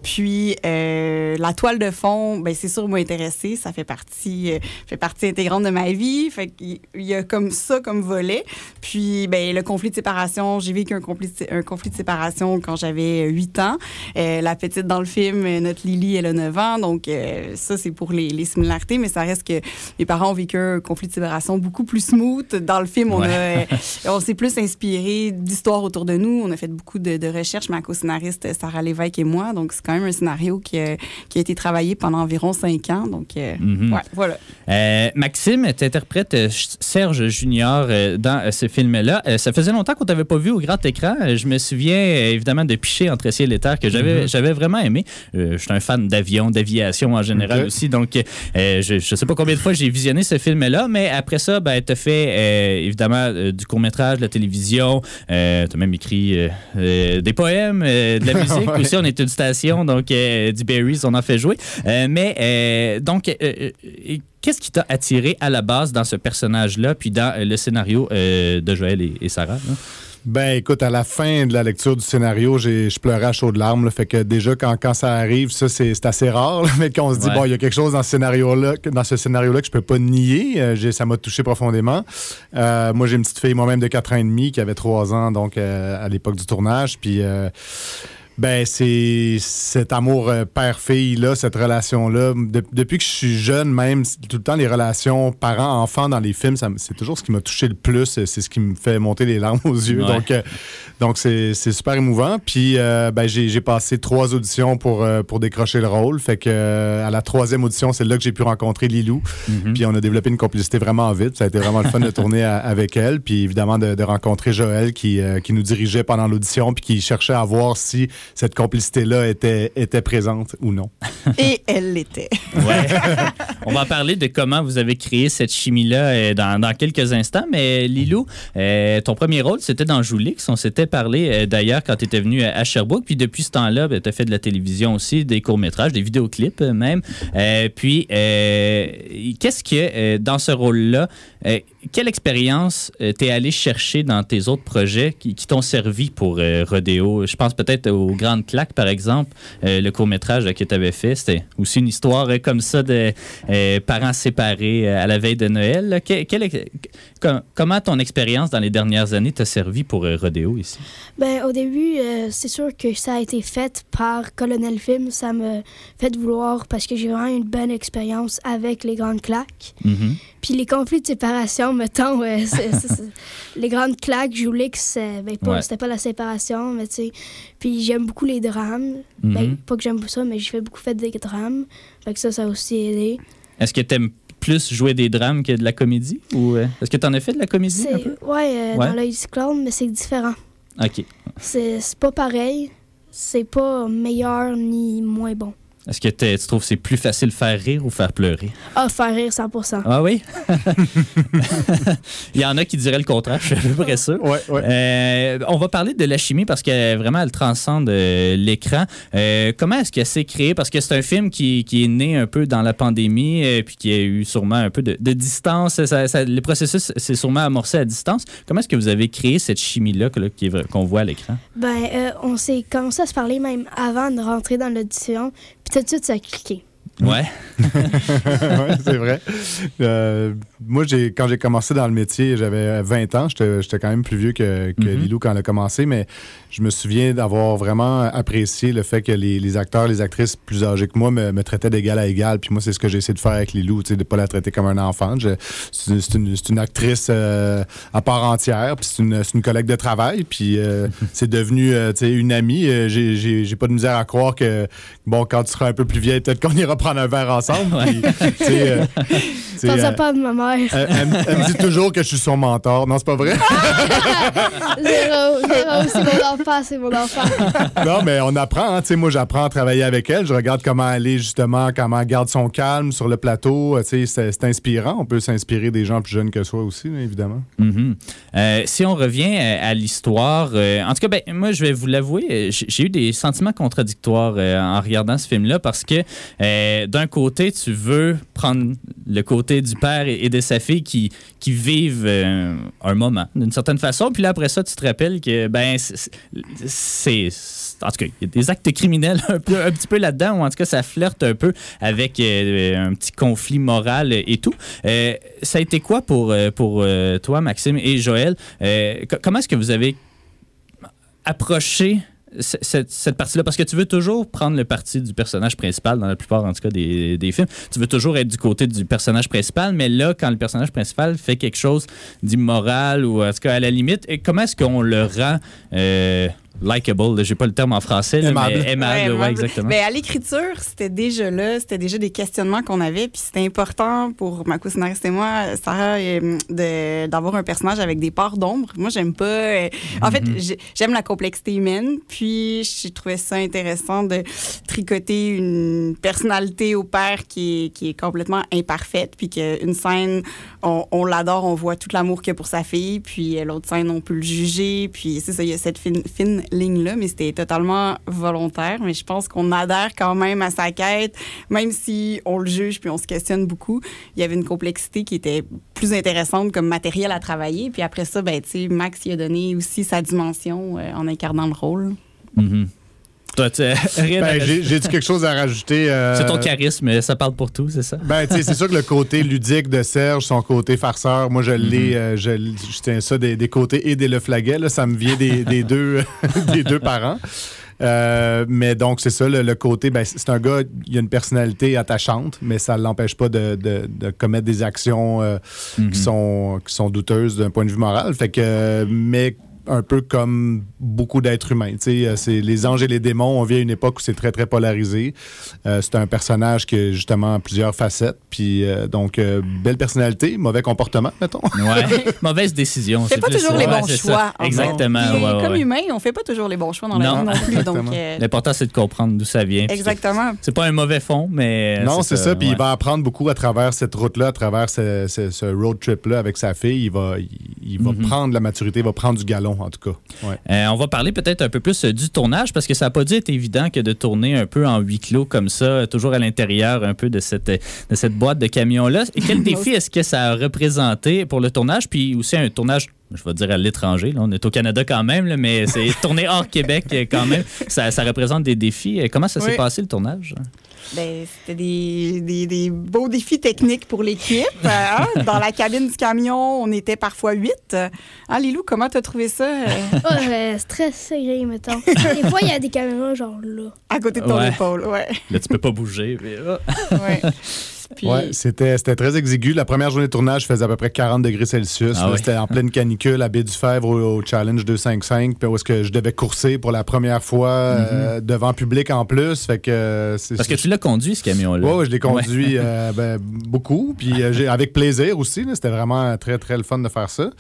Puis, euh, la toile de fond, ben, c'est sûr, m'a intéressée. Ça fait partie, euh, fait partie intégrante de ma vie. Fait qu'il il y a comme ça comme volet. Puis, ben, le conflit de séparation, j'ai vécu un conflit, un conflit de séparation quand j'avais 8 ans. La petite dans le film, notre Lily, elle a 9 ans. Donc, ça, c'est pour les, les similarités. Mais ça reste que mes parents ont vécu un conflit de séparation beaucoup plus smooth. Dans le film, on, a, euh, on s'est plus inspiré d'histoires autour de nous. On a fait beaucoup de, de recherches, ma co-scénariste Sarah Lévesque et moi. Donc, c'est quand même un scénario qui a, qui a été travaillé pendant environ 5 ans. Donc, euh, Mhm. ouais, voilà. Euh, Maxime, tu interprètes euh, Serge Junior euh, dans euh, ce film-là. Euh, ça faisait longtemps qu'on t'avait pas vu au grand écran. Euh, je me souviens euh, évidemment de Piché entre ciel et terre que j'avais j'avais vraiment aimé. Euh, je suis un fan d'avion, d'aviation en général aussi. Donc, euh, je, je sais pas combien de fois j'ai visionné ce film-là, mais après ça, ben, tu as fait euh, évidemment euh, du court-métrage, de la télévision. Euh, tu as même écrit des poèmes, de la musique Ouais. aussi. On est une station, donc du Berries, on en fait jouer. Mais donc, qu'est-ce qui t'a attiré à la base dans ce personnage-là, puis dans le scénario de Joël et, et Sarah? là? Ben écoute, à la fin de la lecture du scénario, j'ai- je pleurais à chaudes larmes. là. fait que déjà, quand, quand ça arrive, ça, c'est assez rare. là, mais qu'on se dit, Ouais. bon, il y a quelque chose dans ce scénario-là que, dans ce scénario-là que je peux pas nier. Euh, ça m'a touché profondément. Euh, moi, j'ai une petite fille moi-même de 4 ans et demi qui avait 3 ans donc euh, à l'époque du tournage. Puis... euh, ben, c'est cet amour euh, père-fille-là, cette relation-là. De- depuis que je suis jeune, même, tout le temps, les relations parents-enfants dans les films, c'est toujours ce qui m'a touché le plus. C'est ce qui me fait monter les larmes aux yeux. Ouais. Donc, euh, donc c'est super émouvant. Puis, euh, ben, j'ai passé trois auditions pour, euh, pour décrocher le rôle. Fait que euh, à la troisième audition, c'est là que j'ai pu rencontrer Lilou. Mhm. Puis on a développé une complicité vraiment vite. Ça a été vraiment le fun de tourner à- avec elle. Puis évidemment de, de rencontrer Joël qui, euh, qui nous dirigeait pendant l'audition puis qui cherchait à voir si cette complicité-là était, était présente ou non. Et elle l'était. Ouais. On va parler de comment vous avez créé cette chimie-là euh, dans, dans quelques instants. Mais Lilou, euh, ton premier rôle, c'était dans Joulix. On s'était parlé euh, d'ailleurs quand tu étais venu à Sherbrooke. Puis depuis ce temps-là, tu as fait de la télévision aussi, des courts-métrages, des vidéoclips même. Puis, qu'est-ce que dans ce rôle-là, quelle expérience euh, t'es allé chercher dans tes autres projets qui, t'ont servi pour euh, Rodéo? Je pense peut-être aux Grandes Claques, par exemple, euh, le court-métrage que tu avais fait. C'était aussi une histoire euh, comme ça de parents séparés à la veille de Noël. quelle com- comment ton expérience dans les dernières années t'a servi pour euh, Rodéo ici? Ben, au début, euh, c'est sûr que ça a été fait par Colonel Film. Ça me fait vouloir parce que j'ai vraiment une bonne expérience avec les grandes claques. Mhm. Puis les conflits de séparation, mettons, euh, les grandes claques, Joulix, ben, Ouais. c'était pas la séparation, mais tu sais. Puis j'aime beaucoup les drames. Mhm. Ben, pas que j'aime ça, mais j'ai fait beaucoup fait des drames. Fait que ça, ça a aussi aidé. Est-ce que t'aimes plus jouer des drames que de la comédie? Ou euh, est-ce que t'en as fait de la comédie un C'est, peu? ouais, euh, Ouais? dans l'œil du clown, mais c'est différent. OK. C'est c'est pas pareil. C'est pas meilleur ni moins bon. Est-ce que t'es- tu trouves que c'est plus facile faire rire ou faire pleurer? Ah, faire rire 100% Ah oui? Il y en a qui diraient le contraire, je suis à peu près sûr. Ouais, ouais. Euh, on va parler de la chimie parce que vraiment, elle transcende euh, l'écran. Euh, comment est-ce qu'elle s'est créée? Parce que c'est un film qui, qui est né un peu dans la pandémie euh, puis qui a eu sûrement un peu de, de distance. Ça- ça- le processus s'est sûrement amorcé à distance. Comment est-ce que vous avez créé cette chimie-là qu'on voit à l'écran? Ben, euh, on s'est commencé à se parler même avant de rentrer dans l'audition. Tout de ça a cliqué. Ouais. Ouais, c'est vrai. Euh, moi, j'ai, quand j'ai commencé dans le métier, j'avais 20 ans. J'étais, j'étais quand même plus vieux que, que Mhm. Lilou quand elle a commencé, mais je me souviens d'avoir vraiment apprécié le fait que les, les acteurs, les actrices plus âgés que moi me, me traitaient d'égal à égal. Puis moi, c'est ce que j'ai essayé de faire avec Lilou, de ne pas la traiter comme un enfant. C'est, une- actrice euh, à part entière, puis c'est une, une collègue de travail, puis euh, c'est devenu une amie. J'ai, j'ai pas de misère à croire que, bon, quand tu seras un peu plus vieille, peut-être qu'on ira prendre un verre ensemble. puis, euh, euh, pas de ma mère. elle, elle me- elle me dit toujours que je suis son mentor. Non, c'est pas vrai? Zéro, zéro, c'est mon enfant, c'est mon enfant. non, mais on apprend. hein. Tu sais, moi, j'apprends à travailler avec elle. Je regarde comment elle est, justement, comment elle garde son calme sur le plateau. Euh, tu sais, C'est inspirant. On peut s'inspirer des gens plus jeunes que soi aussi, évidemment. Mhm. Euh, si on revient à l'histoire, euh, en tout cas, ben, moi, je vais vous l'avouer, j'ai j'ai eu des sentiments contradictoires euh, en regardant ce film-là parce que euh, d'un côté, tu veux prendre le côté du père et, de sa fille qui, qui vivent euh, un moment d'une certaine façon, puis là, après ça, tu te rappelles que, ben, c'est-. En tout cas, il y a des actes criminels un, peu, un petit peu là-dedans, ou en tout cas, ça flirte un peu avec euh, un petit conflit moral et tout. Euh, ça a été quoi pour, euh, pour euh, toi, Maxime et Joël? Euh, co- comment est-ce que vous avez approché cette, cette partie-là? Parce que tu veux toujours prendre le parti du personnage principal, dans la plupart, en tout cas, des, films. Tu veux toujours être du côté du personnage principal, mais là, quand le personnage principal fait quelque chose d'immoral ou en tout cas à la limite, comment est-ce qu'on le rend euh, likable? J'ai pas le terme en français, là, Aimable. mais aimable, ouais, aimable. exactement. Ben, à l'écriture, c'était déjà là, c'était déjà des questionnements qu'on avait, puis c'était important pour ma co-scénariste et moi, Sarah, euh, d'avoir un personnage avec des parts d'ombre. Moi, j'aime pas. euh, En fait, j'ai- j'aime la complexité humaine, puis j'ai trouvé ça intéressant de tricoter une personnalité au père qui est, qui est complètement imparfaite, puis qu'une scène, on, on l'adore, on voit tout l'amour qu'il y a pour sa fille, puis euh, l'autre scène, on peut le juger, puis c'est ça, il y a cette fine, fine ligne-là, mais c'était totalement volontaire, mais je pense qu'on adhère quand même à sa quête, même si on le juge puis on se questionne beaucoup, il y avait une complexité qui était plus intéressante comme matériel à travailler, puis après ça, ben, Max y a donné aussi sa dimension euh, en incarnant le rôle. Mhm. À Ben, j'ai j'ai-tu quelque chose à rajouter? euh, C'est ton charisme, ça parle pour tout, c'est ça? Ben, c'est sûr que le côté ludique de Serge, son côté farceur, moi, je Mhm. l'ai, euh, je, je tiens ça des, des côtés et des Le Flaguet, là, ça me vient des, des deux, des deux parents. Euh, mais donc, c'est ça, le, le côté, ben, c'est un gars, il a une personnalité attachante, mais ça ne l'empêche pas de, de- de commettre des actions euh, Mhm. qui, sont, qui sont douteuses d'un point de vue moral. Fait que, mais un peu comme beaucoup d'êtres humains. Tu sais, euh, c'est les anges et les démons. On vit à une époque où c'est très, très polarisé. Euh, c'est un personnage qui a justement plusieurs facettes. Puis, euh, donc, euh, belle personnalité, mauvais comportement, mettons. Ouais. Mauvaise décision. On fait c'est pas toujours ça. les bons choix. Exactement. Puis, ouais, ouais, comme ouais. humain, on fait pas toujours les bons choix dans la Non. vie non plus. euh, L'important, c'est de comprendre d'où ça vient. exactement. C'est pas un mauvais fond, mais. non, c'est ça. Puis ouais. il va apprendre beaucoup à travers cette route-là, à travers ce, ce- ce road trip-là avec sa fille. Il va, il, il va Mhm. prendre la maturité, il va prendre du galon, en tout cas. Ouais. Euh, on va parler peut-être un peu plus euh, du tournage parce que ça n'a pas dû être évident que de tourner un peu en huis clos comme ça, toujours à l'intérieur un peu de cette, de cette boîte de camions-là. Quel défi est-ce que ça a représenté pour le tournage? Puis aussi un tournage, je vais dire à l'étranger, là, on est au Canada quand même, là, mais c'est tourné hors Québec quand même. Ça, ça représente des défis. Comment ça s'est Oui. passé le tournage? Ben, c'était des, des, des beaux défis techniques pour l'équipe. Hein? Dans la cabine du camion, on était parfois huit. Hein, Lilou, comment t'as trouvé ça? Euh, Oh, stress serré, mettons. Des fois, il y a des caméras genre là. à côté de ton Ouais. épaule? Ouais. Là, tu peux pas bouger. mais, ouais. Puis, Ouais, c'était c'était très exigu. La première journée de tournage faisait à peu près 40 degrés Celsius. Ah oui. C'était en pleine canicule à Baie du Fèvre au, au Challenge 255, puis où est-ce que je devais courser pour la première fois euh, devant public en plus. Fait que euh, c'est-. Parce que tu l'as conduit, ce camion-là. Ouais, ouais, je l'ai conduit euh, ben, beaucoup, puis euh, j'ai- avec plaisir aussi. là. C'était vraiment très, très le fun de faire ça.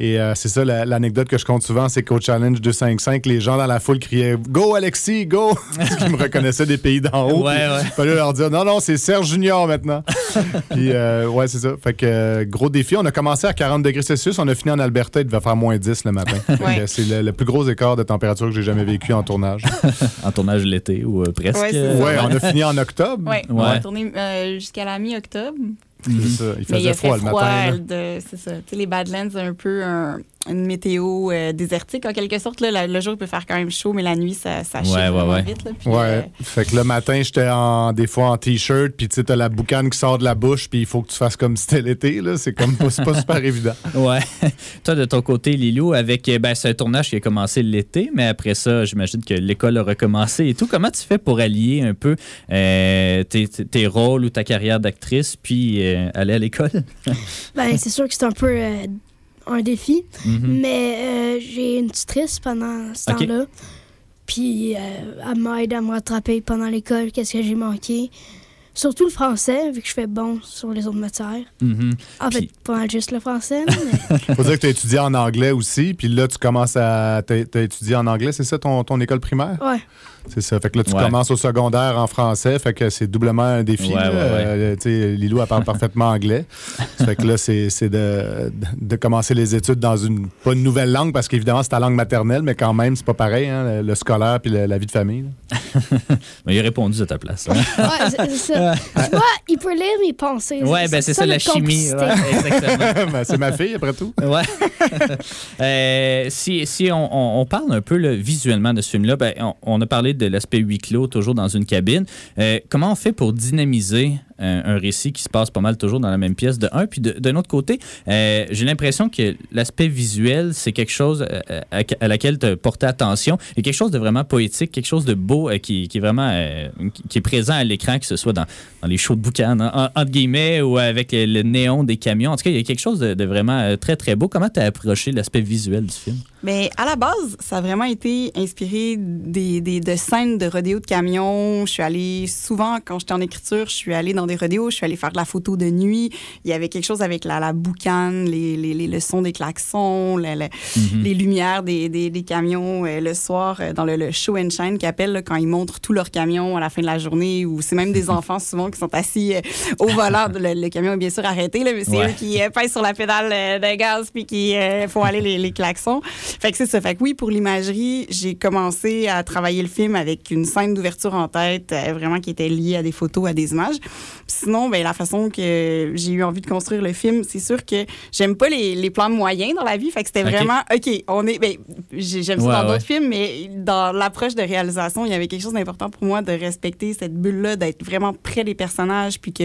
Et c'est ça, la- l'anecdote que je compte souvent, c'est qu'au Challenge 255, les gens dans la foule criaient « Go, Alexis, go! » Parce qu'ils me reconnaissaient des pays d'en haut. Ouais, puis ouais. Il fallait leur dire « Non, non, c'est Serge Junior maintenant. » Puis, euh, ouais, c'est ça. Fait que, euh, gros défi. On a commencé à 40 degrés Celsius. On a fini en Alberta. Il devait faire moins 10 le matin. Ouais. C'est le, le plus gros écart de température que j'ai jamais vécu en tournage. En tournage l'été ou euh, presque. Ouais. Ouais, on a fini en octobre. ouais, on a tourné euh, jusqu'à la mi-octobre. Ça. Il Mais faisait il a froid fait le froid, matin. là. de- c'est ça. Tu sais, les Badlands, c'est un peu un- une météo euh, désertique en quelque sorte. Là. La- le jour, il peut faire quand même chaud, mais la nuit, ça, ça chie Ouais, ouais, vraiment ouais. vite. Là. Puis, Ouais. euh, Fait que le matin, j'étais en, des fois en t-shirt, puis tu sais, t'as la boucane qui sort de la bouche, puis il faut que tu fasses comme si c'était l'été, là. C'est comme pas, c'est pas super évident. Ouais. Toi, de ton côté, Lilou, avec euh, ben, c'est un tournage qui a commencé l'été, mais après ça, j'imagine que l'école a recommencé et tout. Comment tu fais pour allier un peu euh, tes, tes- tes rôles ou ta carrière d'actrice, puis euh, aller à l'école? Ben, c'est sûr que c'est un peu euh, un défi, Mhm. mais euh, j'ai une tutrice pendant ce Ok. temps-là. Puis euh, elle m'aide à me rattraper pendant l'école, qu'est-ce que j'ai manqué. Surtout le français, vu que je fais bon sur les autres matières. Mhm. En fait, Puis- pas mal juste le français, mais Faut dire que tu as étudié en anglais aussi, puis là, tu commences à. Tu as étudié en anglais, c'est ça, ton, ton école primaire? ouais. C'est ça. Fait que là, tu Ouais. commences au secondaire en français, fait que c'est doublement un défi. Ouais, ouais, ouais. Euh, tu sais, Lilou, elle parle parfaitement anglais. fait que là, c'est c'est de, de commencer les études dans une. Pas une nouvelle langue, parce qu'évidemment, c'est ta langue maternelle, mais quand même, c'est pas pareil, hein, le, le scolaire puis le- la vie de famille. Mais il a répondu à ta place. hein. Ouais, c'est ça. tu vois, il peut lire mes pensées. Ouais, ben c'est ça, la chimie. exactement. Ben, c'est ma fille, après tout. Ouais. Euh, si si on, on- on parle un peu là, visuellement de ce film-là, ben, on, on a parlé de l'aspect huis clos, toujours dans une cabine. Euh, comment on fait pour dynamiser un, récit qui se passe pas mal toujours dans la même pièce de un? Puis d'un autre côté, euh, j'ai l'impression que l'aspect visuel, c'est quelque chose euh, à, à laquelle tu porté attention et quelque chose de vraiment poétique, quelque chose de beau euh, qui, qui est vraiment euh, qui- est présent à l'écran, que ce soit dans, dans les shows de boucan, en- entre guillemets, ou avec le, néon des camions. En tout cas, il y a quelque chose de, vraiment euh, très, très beau. Comment tu as approché l'aspect visuel du film? Mais à la base, ça a vraiment été inspiré des, des- de scènes de rodéo de camions. Je suis allée souvent, quand j'étais en écriture, je suis allée dans des rodéos, je suis allée faire de la photo de nuit. Il y avait quelque chose avec la, la boucane, les, les, les- le son des klaxons, le- le- Mhm. les lumières des, des, des camions euh, le soir euh, dans le, le show and shine qu'ils appellent là, quand ils montrent tous leurs camions à la fin de la journée ou c'est même des enfants souvent qui sont assis euh, au volant. Le, le camion est bien sûr arrêté, là, mais c'est Ouais. eux qui pèsent sur la pédale de gaz puis qui font aller les, les klaxons. Fait que c'est ça. Fait que oui, pour l'imagerie, j'ai commencé à travailler le film avec une scène d'ouverture en tête, euh, vraiment qui était liée à des photos, à des images. Sinon, ben, la façon que j'ai eu envie de construire le film, c'est sûr que j'aime pas les, les plans moyens dans la vie. Fait que c'était vraiment, OK, on est. Ben, j'ai- j'aime ça dans ouais. d'autres films, mais dans l'approche de réalisation, il y avait quelque chose d'important pour moi de respecter cette bulle-là, d'être vraiment près des personnages, puis que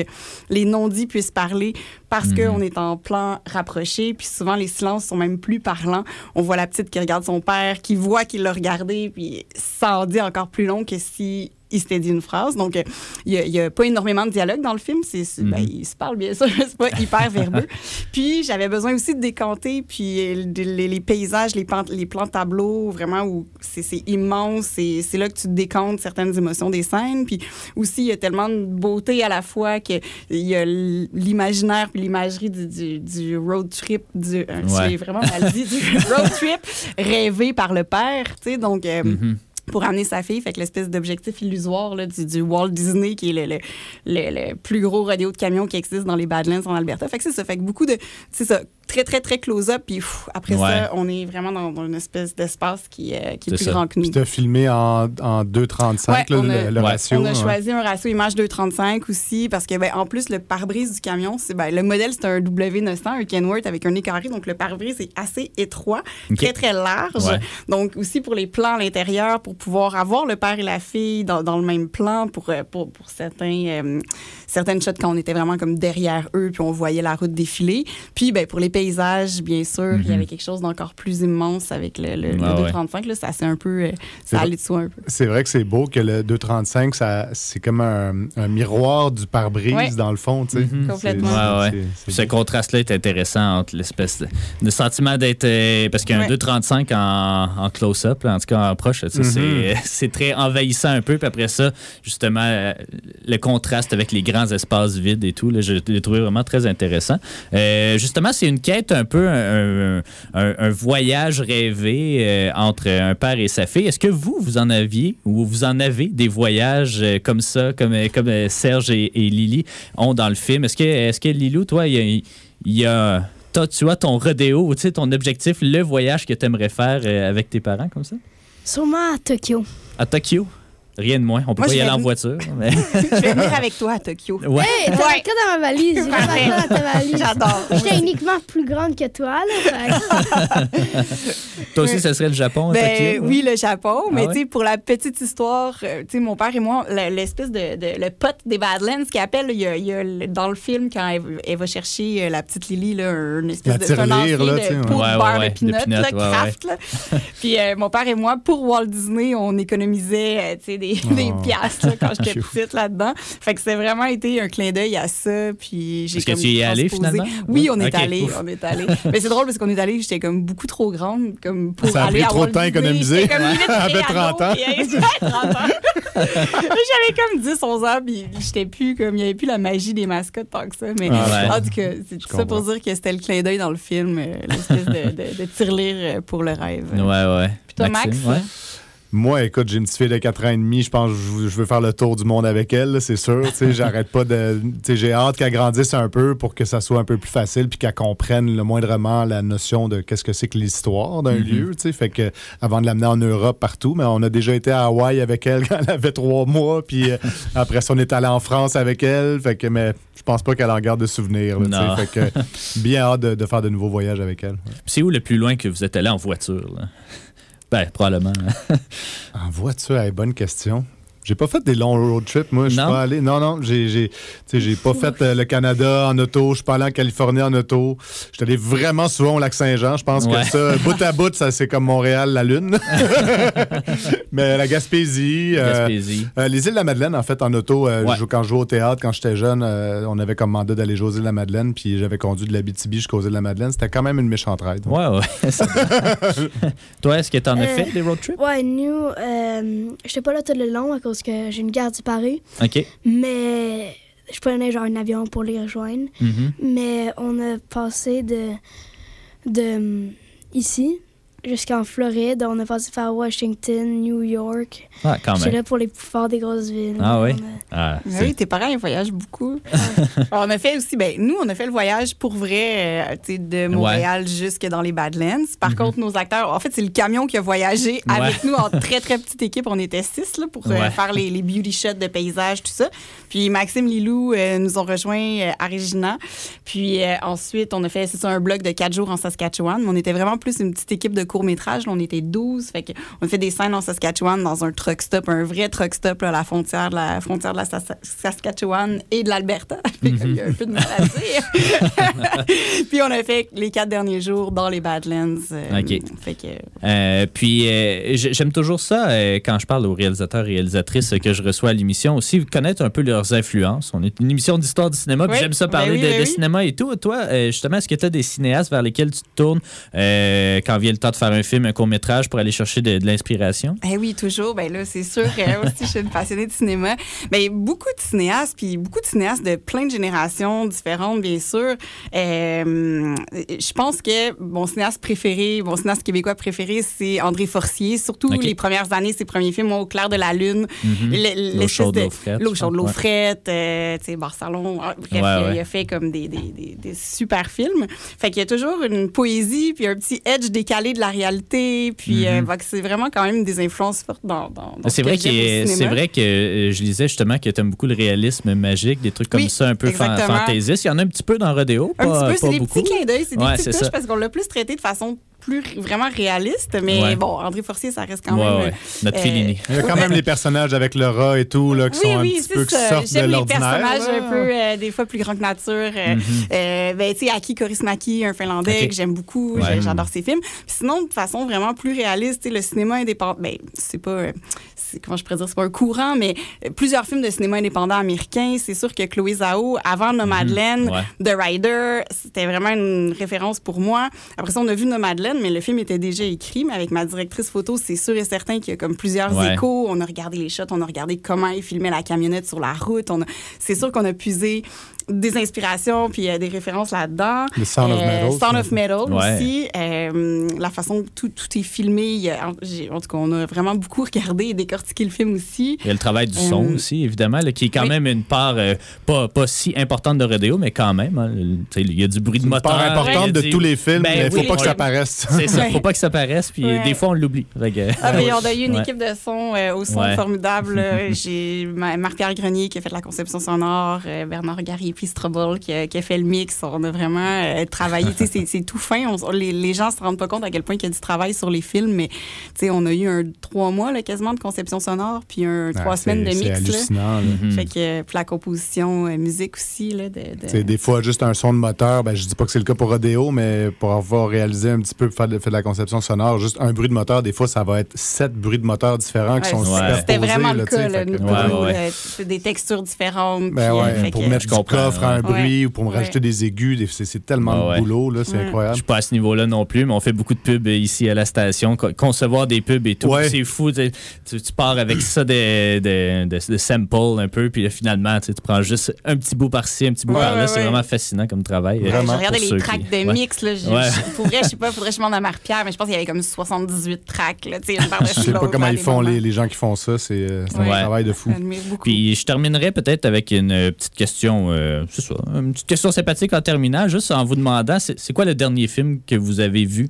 les non-dits puissent parler parce Mhm. qu'on est en plan rapproché. Puis souvent, les silences sont même plus parlants. On voit la petite qui regarde son père, qui voit qu'il l'a regardé, puis ça en dit encore plus long que si il s'était dit une phrase. Donc, euh, il n'y a, pas énormément de dialogue dans le film. C'est, c'est- ben, il se parle, bien sûr, c'est pas hyper verbeux. Puis, j'avais besoin aussi de décanter, puis euh, les, les paysages, les, plans, les plans tableaux, vraiment, où c'est, immense. C'est, c'est là que tu décantes certaines émotions des scènes. Puis aussi, il y a tellement de beauté à la fois qu'il y a l'imaginaire puis l'imagerie du, du, du road trip, du, euh, Ouais. j'ai vraiment mal dit, du road trip rêvé par le père, tu sais, donc... euh, Mhm. Pour amener sa fille, fait que l'espèce d'objectif illusoire là, du, du Walt Disney, qui est le, le, le- le plus gros rodéo de camions qui existe dans les Badlands en Alberta. Fait que c'est ça. Fait que beaucoup de. C'est ça. Très, très, très close-up. Puis pff, après Ouais. ça, on est vraiment dans, dans une espèce d'espace qui, euh, qui est, C'est plus ça. grand que nous. Puis t'as filmé en, en 2,35, Ouais, a- le, le Ouais. ratio. On a hein. choisi un ratio image 2,35 aussi parce que, ben, en plus, le pare-brise du camion, c'est ben, le modèle, c'est un W900, un Kenworth avec un nez carré. Donc, le pare-brise est assez étroit, très, très large. Ouais. Donc, aussi pour les plans à l'intérieur, pour pouvoir avoir le père et la fille dans, dans le même plan pour, euh, pour, pour certains, euh, certaines shots quand on était vraiment comme derrière eux, puis on voyait la route défiler. Puis, ben, pour les paysages, bien sûr, il y avait quelque chose d'encore plus immense avec le, le, le Mhm. Ah ouais. 235. Là, ça, c'est un peu. euh, ça vrai. allait de soi un peu. C'est vrai que c'est beau que le 2,35, ça, c'est comme un, un miroir du pare-brise, Ouais. dans le fond. tu sais. Mhm. Complètement. Ouais, Ce contraste-là est intéressant entre l'espèce de, sentiment d'être. parce qu'il y a un Ouais. 2,35 en, en close-up, en tout cas en proche. Mhm. c'est- C'est très envahissant un peu. Puis après ça, justement, euh, le contraste avec les grands espaces vides et tout, là, je l'ai trouvé vraiment très intéressant. Euh, justement, c'est une quête un peu, un, voyage rêvé euh, entre un père et sa fille. Est-ce que vous, vous en aviez ou vous en avez des voyages euh, comme ça, comme, euh, comme euh, Serge et, Lily ont dans le film? Est-ce que, est que Lilou, toi, il y a. toi, tu as ton rodéo, tu sais, ton objectif, le voyage que tu aimerais faire euh, avec tes parents comme ça? Sûrement à Tokyo? À? Rien de moins. On peut Moi, pas je y aller en voiture. mais- Je vais venir avec toi à Tokyo. Ouais. Hey, t'as Ouais. dans ma valise? J'ai dans ta valise. J'adore. J'étais uniquement plus grande que toi, là. Toi aussi, ça serait le Japon, à Ben, Tokyo? oui, le Japon. Ah mais ouais? tu sais, pour la petite histoire, euh, tu sais, mon père et moi, le- l'espèce de, de- le pote des Badlands, qui appelle, il y a, il y a le- dans le film quand elle, elle va chercher euh, la petite Lily, là, une espèce La de tirelire, là, de pot Ouais, de beurre ouais, de de peanut, là, craft. Puis euh, mon père et moi, pour Walt Disney, on économisait tu sais, des, des Oh. piastres là, quand j'étais petite là-dedans. Fait que c'est vraiment été un clin d'œil à ça. Puis j'ai Est-ce que tu y es allé, transposé. finalement? Oui, on est Ok. allé, on est allé. Mais c'est drôle parce qu'on est allé, j'étais comme beaucoup trop grande comme pour Ça a aller pris à trop de temps. J'étais comme pré-ado, 30 ans. j'avais 30 ans. J'avais comme 10, 11 ans, puis j'étais plus comme, il n'y avait plus la magie des mascottes tant que ça. Mais Ah ouais. en tout cas, c'est tout ça pour dire que c'était le clin d'œil dans le film, euh, l'espèce de, de, de tirelire euh, pour le rêve. Ouais, ouais. Puis toi, Maxime, Max? ouais. Moi, écoute, j'ai une petite fille de 4 ans et demi. Je pense que je veux faire le tour du monde avec elle, c'est sûr. J'arrête pas de. J'ai hâte qu'elle grandisse un peu pour que ça soit un peu plus facile puis qu'elle comprenne le moindrement la notion de qu'est-ce que c'est que l'histoire d'un lieu. tu sais. Fait que avant de l'amener en Europe partout, mais on a déjà été à Hawaï avec elle quand elle avait trois mois. Puis euh, après ça, on est allé en France avec elle. Fait que, mais je pense pas qu'elle en garde de souvenirs. là. Fait que bien hâte de, de faire de nouveaux voyages avec elle. C'est où le plus loin que vous êtes allé en voiture? Là? Ben, probablement. En voiture, hey, bonne question. J'ai pas fait des longs road trips, moi. Je suis pas allé. Non, non. J'ai, pas fait euh, le Canada en auto. Je suis pas allé en Californie en auto. Je suis allé vraiment souvent au lac Saint-Jean. Je pense Ouais. que ça, bout à bout, ça, c'est comme Montréal, la Lune. Mais la Gaspésie. euh, Gaspésie. euh, les îles de la Madeleine, en fait, en auto, euh, Ouais. quand je jouais au théâtre, quand j'étais jeune, euh, on avait comme mandat d'aller jouer aux îles de la Madeleine, puis j'avais conduit de l'Abitibi jusqu'aux îles de la Madeleine. C'était quand même une méchante ride. Ouais, ouais. bon. Toi, est-ce que tu en as Euh, fait des road trips? Ouais, nous, euh, j'étais pas là tout le long à cause que j'ai une garde Paris, OK. mais je prenais genre un avion pour les rejoindre. Mhm. Mais on a passé de, de hum, ici jusqu'en Floride. On a passé par Washington, New York. Ah, quand J'étais là pour les plus forts des grosses villes. Ah oui? A- Ah, oui, tes parents, ils voyagent beaucoup. On a fait aussi, ben, nous, on a fait le voyage pour vrai, euh, de Montréal jusque dans les Badlands. Par contre, nos acteurs, en fait, c'est le camion qui a voyagé. Ouais. avec nous en très, très petite équipe. On était six, là, pour euh, Ouais. faire les, les beauty shots de paysages, tout ça. Puis Maxime Lilou euh, nous ont rejoints euh, à Regina. Puis euh, ensuite, on a fait, c'est ça, un bloc de quatre jours en Saskatchewan. Mais on était vraiment plus une petite équipe de court-métrage. là. On était 12. Fait que on a fait des scènes en Saskatchewan dans un truck stop, un vrai truck stop là, à la frontière de la, frontière de la Sas- Saskatchewan et de l'Alberta. Y a un peu de mal à dire. Puis on a fait les quatre derniers jours dans les Badlands. euh, OK. Fait que, Euh, puis euh, j'aime toujours ça quand je parle aux réalisateurs et réalisatrices que je reçois à l'émission aussi, connaître un peu leurs influences. On est une émission d'histoire du cinéma, puis j'aime ça ben parler oui, de, ben de cinéma et tout. Toi, justement, est-ce que tu as des cinéastes vers lesquels tu te tournes quand vient le temps de faire un film, un court-métrage pour aller chercher de, de l'inspiration? Eh oui, toujours. Ben là, c'est sûr que aussi, je suis une passionnée de cinéma. Mais beaucoup de cinéastes, puis beaucoup de cinéastes de plein de générations différentes, bien sûr. Euh, je pense que mon cinéaste préféré, mon cinéaste québécois préféré, c'est André Forcier. Surtout Ok. les premières années, ses premiers films, Au clair de la lune, Mhm. Le- L'eau chaude, de- l'eau frette. L'eau chaude, l'eau frette, euh, tu sais, Barcelone. Ah, Bref, Ouais, il, a, ouais. il a fait comme des, des, des, des super films. Fait qu'il y a toujours une poésie, puis un petit edge décalé de la réalité. Puis que c'est vraiment quand même des influences fortes dans, dans, dans ce C'est que vrai, cinéma. c'est vrai que euh, je lisais justement que tu aimes beaucoup le réalisme magique, des trucs comme Oui, ça, un peu fan- exactement. fantaisiste. Il y en a un petit peu dans Rodéo, Un pas, petit peu, c'est des beaucoup. petits clins d'œil, c'est des Ouais, petites touches ça. parce qu'on l'a plus traité de façon plus vraiment réaliste. Mais Ouais. bon, André Forcier, ça reste quand Ouais, même. ouais. Notre euh, Fellini. Il y a quand même les personnages avec le rat et tout, là, qui oui, sont un oui, petit peu c'est qui ça. sortent de J'aime les l'ordinaire. personnages là. un peu, euh, des fois, plus grands que nature. Euh, euh, ben, tu sais, Aki Kaurismäki, un Finlandais que j'aime beaucoup. J'adore ses films. Puis sinon, de façon vraiment plus réaliste, le cinéma indépendant, ben, c'est pas, euh, comment je pourrais dire, c'est pas un courant, mais euh, plusieurs films de cinéma indépendant américain. C'est sûr que Chloé Zhao, avant Nomadland, Mhm. Ouais. The Rider, c'était vraiment une référence pour moi. Après ça, on a vu Nomadland, mais le film était déjà écrit. Mais avec ma directrice photo, c'est sûr et certain qu'il y a comme plusieurs Ouais. échos. On a regardé les shots, on a regardé comment ils filmaient la camionnette sur la route. On a- C'est sûr qu'on a puisé des inspirations puis euh, des références là-dedans. Le Sound of Euh, Metal. Sound of Metal Ouais. aussi. Euh, la façon que tout, tout est filmé. il en tout cas, on a vraiment beaucoup regardé et décortiqué le film aussi. Il y a le travail du son Euh, aussi, évidemment, là, qui est quand oui. même une part euh, pas, pas si importante de rodéo, mais quand même. hein, le- il y a du bruit de Une moteur. part il y a importante de du- tous les films, Ben mais il faut oui, pas que ça apparaisse. C'est ça, Ouais. faut pas que ça paraisse, puis Ouais. des fois on l'oublie. Ah, mais on a eu une Ouais. équipe de son euh, au son Ouais. formidable. J'ai Ma- Marc-Pierre Grenier qui a fait la conception sonore, euh, Bernard Gary puis Strobel qui a, qui a fait le mix. On a vraiment euh, travaillé. Tu sais, c'est- c'est tout fin. On- les, les gens se rendent pas compte à quel point il y a du travail sur les films, mais tu sais, on a eu un trois mois là, quasiment de conception sonore, puis un Ah, trois c'est- semaines de C'est mix. là. hallucinant. là. Fait que puis la composition, euh, musique aussi. Là, de, de- Tu sais, des fois, juste un son de moteur, ben, je dis pas que c'est le cas pour Rodeo, mais pour avoir réalisé un petit peu, faire de, faire de la conception sonore, juste un bruit de moteur, des fois, ça va être sept bruits de moteur différents qui Ouais, sont c'est- superposés. C'était vraiment le cas. là, que- Ouais, ouais. euh, c'est des textures différentes. Ben puis, pour que- mettre Je comprends, coffre à un ouais. bruit ou pour me Ouais. rajouter des aigus, des- c'est c'est tellement Ah ouais. de boulot, là, c'est Ouais. Je incroyable. suis pas à ce niveau-là non plus, mais on fait beaucoup de pubs ici à la station. Co- Concevoir des pubs et tout, Ouais. c'est fou. tu, pars avec ça de, de, de, de sample un peu, puis là, finalement, tu sais, tu prends juste un petit bout par-ci, un petit bout Ouais, par-là. ouais, c'est ouais. vraiment fascinant comme travail. Vraiment, J'ai regardé pour les tracks qui- de ouais. mix. Là, Pour vrai, je sais pas, faudrait que je demande à Marc-Pierre, mais je pense qu'il y avait comme 78 tracks. Là, Je sais pas comment ils des font, moments. les, les gens qui font ça, c'est euh, un travail de fou. Puis je terminerai peut-être avec une euh, petite question, euh, c'est ça, une petite question sympathique en terminant, juste en vous demandant, c'est c'est quoi le dernier film que vous avez vu?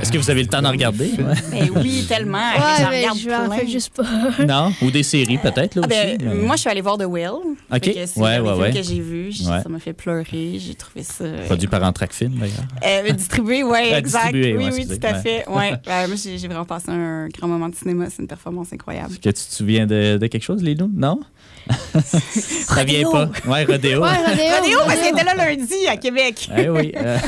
Est-ce que vous avez le temps d'en regarder? Ouais. Ben oui, tellement. Ouais, mais regarde je en fait juste pas. Non? Ou des séries peut-être, là Ah, ben, mais- Moi, je suis allée voir The Will. Ok. C'est Ouais, ouais, ouais. que j'ai vu. Ouais. Ça m'a fait pleurer. J'ai trouvé ça. euh, Produit par Entrac Film, d'ailleurs. euh, distribué, oui, Ah, exact. distribué, oui, ouais, oui, tout à ouais. fait. Ouais. Euh, moi, j'ai vraiment passé un grand moment de cinéma. C'est une performance incroyable. Est-ce que tu te souviens de, de quelque chose, Lilou? Non? Ça vient pas. Ouais, Rodéo. Ouais, Rodéo. Rodéo, parce qu'elle était là lundi à Québec. Eh oui. euh,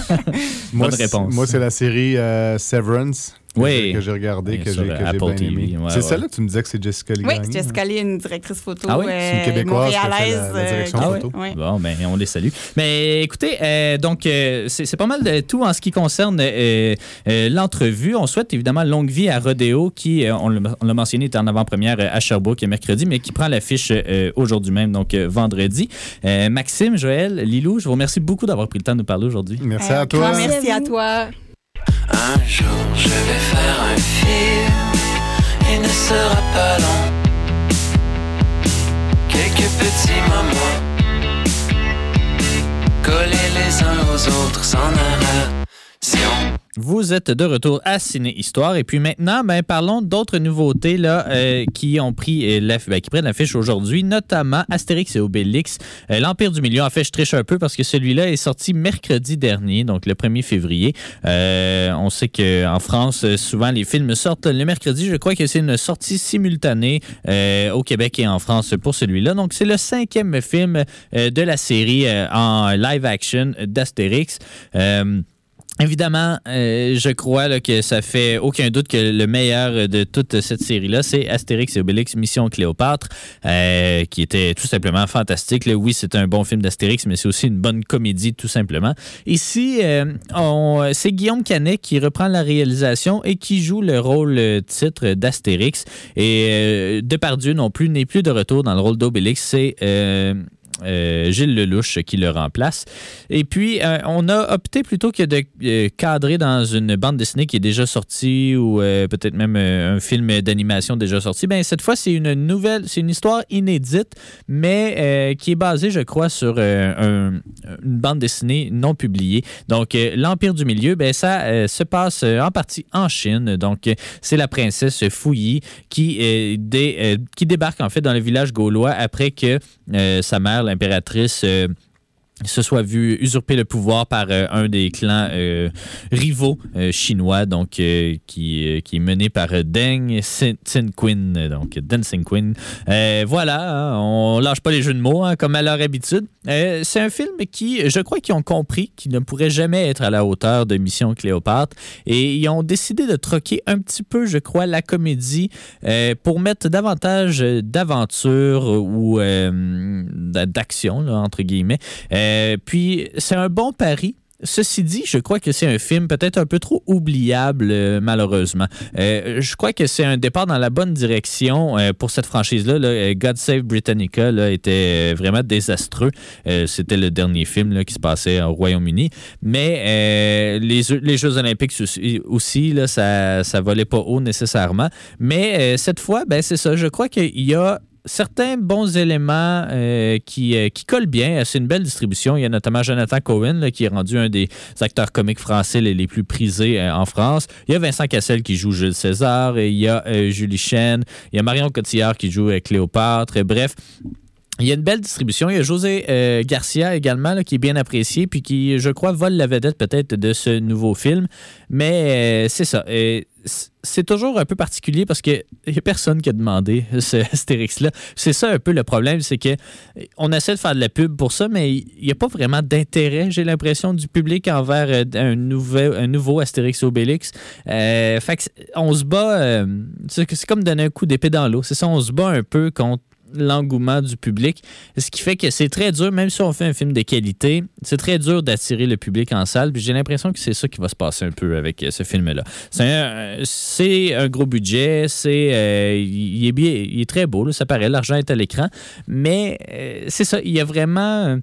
Moi, Bonne réponse. Moi, c'est la série euh, Severance. que Oui. j'ai- Que j'ai regardé, Oui, que j'ai Apple bien TV, aimé. ouais, c'est ouais. celle-là, tu me disais que c'est Jessica Lee Oui, Gagne, Jessica Lee, une directrice photo. Ah oui? C'est une euh, Québécoise qui a fait la- montréalaise, la direction euh, Ah photo. Bon, ben, on les salue. Mais écoutez, euh, donc, euh, c'est c'est pas mal de tout en ce qui concerne euh, euh, l'entrevue. On souhaite évidemment longue vie à Rodéo, qui, euh, on l'a on l'a mentionné, est en avant-première euh, à Sherbrooke mercredi, mais qui prend l'affiche euh, aujourd'hui même, donc euh, vendredi. Euh, Maxime, Joël, Lilou, je vous remercie beaucoup d'avoir pris le temps de nous parler aujourd'hui. Merci à toi. grand Merci à toi. Un jour je vais faire un film, il ne sera pas long. Quelques petits moments, collés les uns aux autres sans narration. Vous êtes de retour à Ciné Histoire et puis maintenant, ben, parlons d'autres nouveautés là, euh, qui ont pris euh, la, ben, qui prennent l'affiche aujourd'hui, notamment Astérix et Obélix, euh, l'Empire du Milieu. En fait, je triche un peu parce que celui-là est sorti mercredi dernier, donc le 1er février. Euh, on sait qu'en France, euh, souvent les films sortent le mercredi. Je crois que c'est une sortie simultanée au Québec et en France pour celui-là. Donc c'est le cinquième film de la série en live action d'Astérix. Évidemment, euh, je crois que ça fait aucun doute que le meilleur de toute cette série-là, c'est Astérix et Obélix Mission Cléopâtre, euh, qui était tout simplement fantastique. Oui, c'est un bon film d'Astérix, mais c'est aussi une bonne comédie, tout simplement. Ici, euh, c'est Guillaume Canet qui reprend la réalisation et qui joue le rôle titre d'Astérix. Et Depardieu non plus n'est plus de retour dans le rôle d'Obélix. C'est... euh, Gilles Lelouch qui le remplace. Et puis, euh, on a opté plutôt que de euh, cadrer dans une bande dessinée qui est déjà sortie ou peut-être même un film d'animation déjà sorti. Ben, cette fois, c'est une nouvelle, c'est une histoire inédite, mais qui est basée, je crois, sur un- une bande dessinée non publiée. Donc, l'Empire du Milieu, ben, ça se passe en partie en Chine. Donc, c'est la princesse Fouilly qui, qui débarque en fait dans le village gaulois après que sa mère, l'impératrice, euh, se soit vu usurper le pouvoir par euh, un des clans euh, rivaux euh, chinois, donc qui, qui est mené par Deng euh, donc Dancing Queen. Voilà, hein, on lâche pas les jeux de mots hein, comme à leur habitude. C'est un film qui, je crois qu'ils ont compris qu'il ne pourrait jamais être à la hauteur de Mission Cléopâtre et ils ont décidé de troquer un petit peu, je crois, la comédie pour mettre davantage d'aventure ou d'action, entre guillemets. Euh, puis, c'est un bon pari. ceci dit, je crois que c'est un film peut-être un peu trop oubliable, euh, malheureusement. Euh, je crois que c'est un départ dans la bonne direction pour cette franchise-là. là. God Save Britannica là, était vraiment désastreux. C'était le dernier film là, qui se passait au Royaume-Uni. Mais les, Jeux- olympiques aussi, là, ça ne volait pas haut nécessairement. Mais cette fois, ben, c'est ça. Je crois qu'il y a certains bons éléments euh, qui, euh, qui collent bien. C'est une belle distribution. Il y a notamment Jonathan Cohen, qui est rendu un des acteurs comiques français les, plus prisés euh, en France. Il y a Vincent Cassel qui joue Jules César. Et il y a Julie Chen. Il y a Marion Cotillard qui joue Cléopâtre. Bref. Il y a une belle distribution. Il y a José Garcia également, qui est bien apprécié, puis qui, je crois, vole la vedette peut-être de ce nouveau film. Mais c'est ça. C- c'est toujours un peu particulier parce qu'il n'y a personne qui a demandé ce Astérix-là. C'est ça un peu le problème, c'est que on essaie de faire de la pub pour ça, mais il n'y a pas vraiment d'intérêt, j'ai l'impression, du public envers euh, un, nouveau Astérix Obélix. Euh, fait on se bat, euh, c'est comme donner un coup d'épée dans l'eau. C'est ça, on se bat un peu contre l'engouement du public, ce qui fait que c'est très dur, même si on fait un film de qualité, c'est très dur d'attirer le public en salle. J'ai l'impression que c'est ça qui va se passer un peu avec euh, ce film-là. C'est un, gros budget, c'est euh, il est bien, il est très beau, ça paraît, l'argent est à l'écran, mais euh, c'est ça, il y a vraiment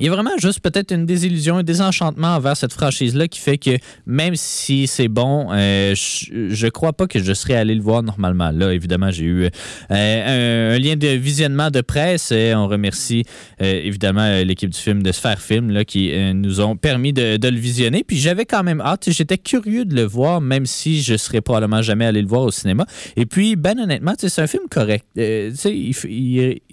il y a vraiment juste peut-être une désillusion, un désenchantement envers cette franchise-là qui fait que même si c'est bon, euh, je, je crois pas que je serais allé le voir normalement. Là, évidemment, j'ai eu euh, un, lien de visionnement de presse. Et on remercie euh, évidemment l'équipe du film de Sphère Film qui nous ont permis de, le visionner. Puis j'avais quand même hâte. J'étais curieux de le voir, même si je serais probablement jamais allé le voir au cinéma. Et puis, ben honnêtement, c'est un film correct. Il,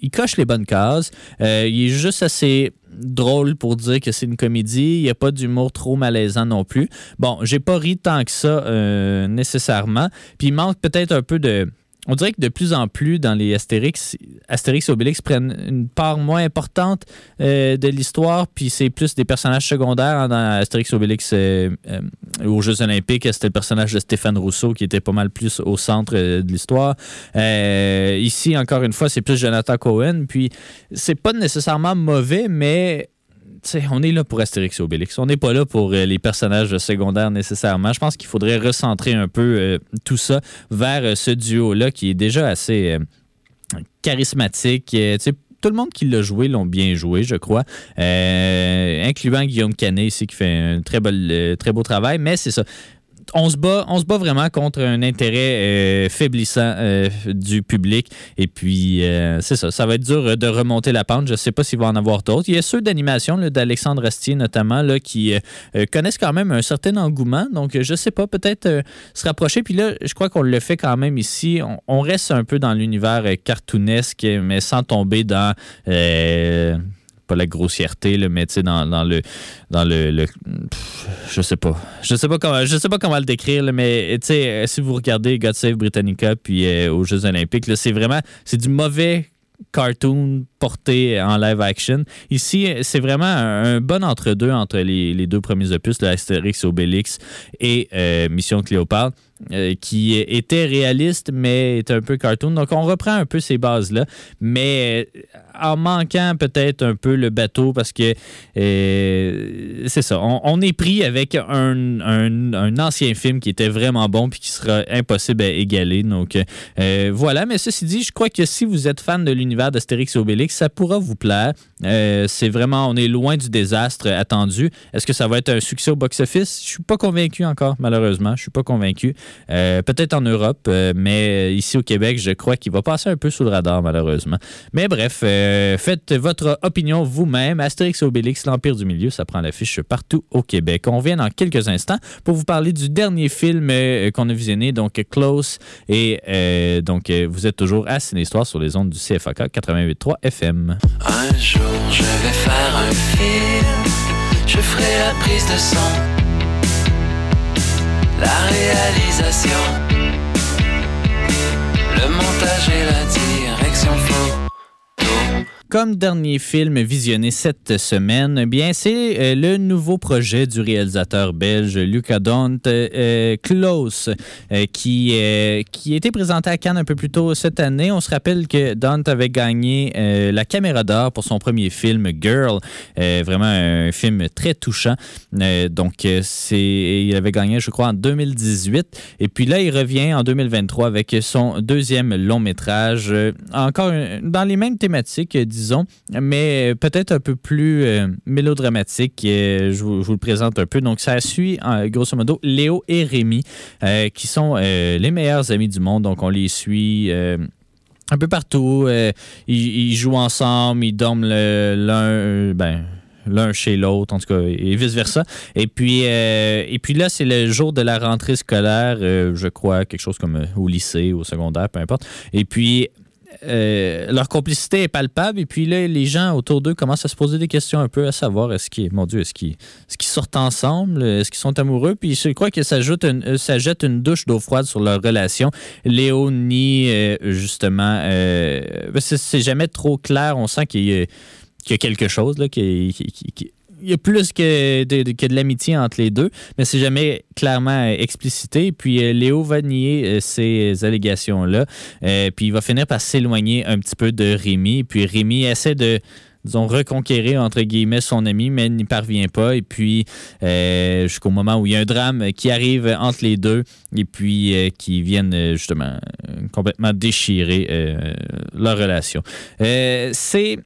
il- coche les bonnes cases. Il est juste assez drôle pour dire que c'est une comédie. Il n'y a pas d'humour trop malaisant non plus. Bon, j'ai pas ri tant que ça euh, nécessairement. Puis il manque peut-être un peu de. On dirait que de plus en plus dans les Astérix, Astérix et Obélix prennent une part moins importante euh, de l'histoire, puis c'est plus des personnages secondaires hein, dans Astérix et Obélix euh, euh, aux Jeux Olympiques. C'était le personnage de Stéphane Rousseau qui était pas mal plus au centre de l'histoire. Ici, encore une fois, c'est plus Jonathan Cohen, puis c'est pas nécessairement mauvais, mais on est là pour Astérix et Obélix. On n'est pas là pour euh, les personnages secondaires nécessairement. Je pense qu'il faudrait recentrer un peu euh, tout ça vers euh, ce duo-là qui est déjà assez charismatique. Tout le monde qui l'a joué l'ont bien joué, je crois, incluant Guillaume Canet ici qui fait un très, euh, très beau travail. Mais c'est ça on se bat, vraiment contre un intérêt euh, faiblissant euh, du public. Et puis, euh, c'est ça. Ça va être dur de remonter la pente. Je ne sais pas s'il va en avoir d'autres. Il y a ceux d'animation, d'Alexandre Astier notamment, qui connaissent quand même un certain engouement. Donc, je ne sais pas, peut-être se rapprocher. Puis là, je crois qu'on le fait quand même ici. On, reste un peu dans l'univers cartoonesque, mais sans tomber dans. Pas la grossièreté, là, mais dans, dans le. Dans le, je sais pas. Je sais pas comment, je sais pas comment le décrire, là, mais euh, si vous regardez God Save Britannica puis euh, aux Jeux Olympiques, c'est vraiment. C'est du mauvais cartoon porté en live action. Ici, c'est vraiment un, bon entre-deux entre les, les deux premiers opus, le Astérix Obélix et euh, Mission Cléopâtre, euh, qui était réaliste, mais était un peu cartoon. Donc, on reprend un peu ces bases-là, mais euh, en manquant peut-être un peu le bateau parce que c'est ça. On, est pris avec un, un- ancien film qui était vraiment bon puis qui sera impossible à égaler. Donc, voilà. Mais ceci dit, je crois que si vous êtes fan de l'univers d'Astérix Obélix, ça pourra vous plaire. Euh, c'est vraiment, on est loin du désastre attendu. Est-ce que ça va être un succès au box-office? Je suis pas convaincu encore, malheureusement. Je suis pas convaincu. Euh, Peut-être en Europe, euh, mais ici au Québec, je crois qu'il va passer un peu sous le radar, malheureusement. Mais bref, faites votre opinion vous-même. Astérix et Obélix, l'Empire du Milieu, ça prend l'affiche partout au Québec. On revient dans quelques instants pour vous parler du dernier film qu'on a visionné, donc Close. Et donc, vous êtes toujours à Ciné-Histoire sur les ondes du CFAK 88.3 FM. Un jour je vais faire un film, je ferai la prise de son, la réalisation, le montage et la direction. Comme dernier film visionné cette semaine, eh bien c'est euh, le nouveau projet du réalisateur belge Luca Dont, Close, euh, qui, euh, qui a été présenté à Cannes un peu plus tôt cette année. On se rappelle que Dont avait gagné la caméra d'or pour son premier film Girl, vraiment un film très touchant. Donc c'est, il avait gagné, je crois, en 2018. Et puis là, il revient en 2023 avec son deuxième long métrage, encore dans les mêmes thématiques, disons, mais peut-être un peu plus euh, mélodramatique. Je, vous, le présente un peu. Donc, ça suit, grosso modo, Léo et Rémi, euh, qui sont euh, les meilleurs amis du monde. Donc, on les suit. un peu partout, ils, jouent ensemble, ils dorment l'un, ben, l'un chez l'autre, en tout cas, et vice-versa. Et puis, et puis là, c'est le jour de la rentrée scolaire, je crois, quelque chose comme au lycée, au secondaire, peu importe. Et puis, euh, leur complicité est palpable. Et puis là, les gens autour d'eux commencent à se poser des questions un peu, à savoir, est-ce qu'ils, mon Dieu, est-ce qu'ils, sortent ensemble? Est-ce qu'ils sont amoureux? Puis je crois que ça, ajoute une- euh, ça jette une douche d'eau froide sur leur relation. Léo nie, euh, justement, ben, c'est, jamais trop clair. On sent qu'il y a, quelque chose, qu'il- il y a plus que de, l'amitié entre les deux, mais c'est jamais clairement euh, explicité. Puis euh, Léo va nier euh, ces allégations-là. Puis il va finir par s'éloigner un petit peu de Rémi. Puis Rémi essaie de reconquérir, entre guillemets, son ami, mais n'y parvient pas. Et puis, jusqu'au moment où il y a un drame qui arrive entre les deux et puis qui viennent, justement, complètement déchirer leur relation. C'est...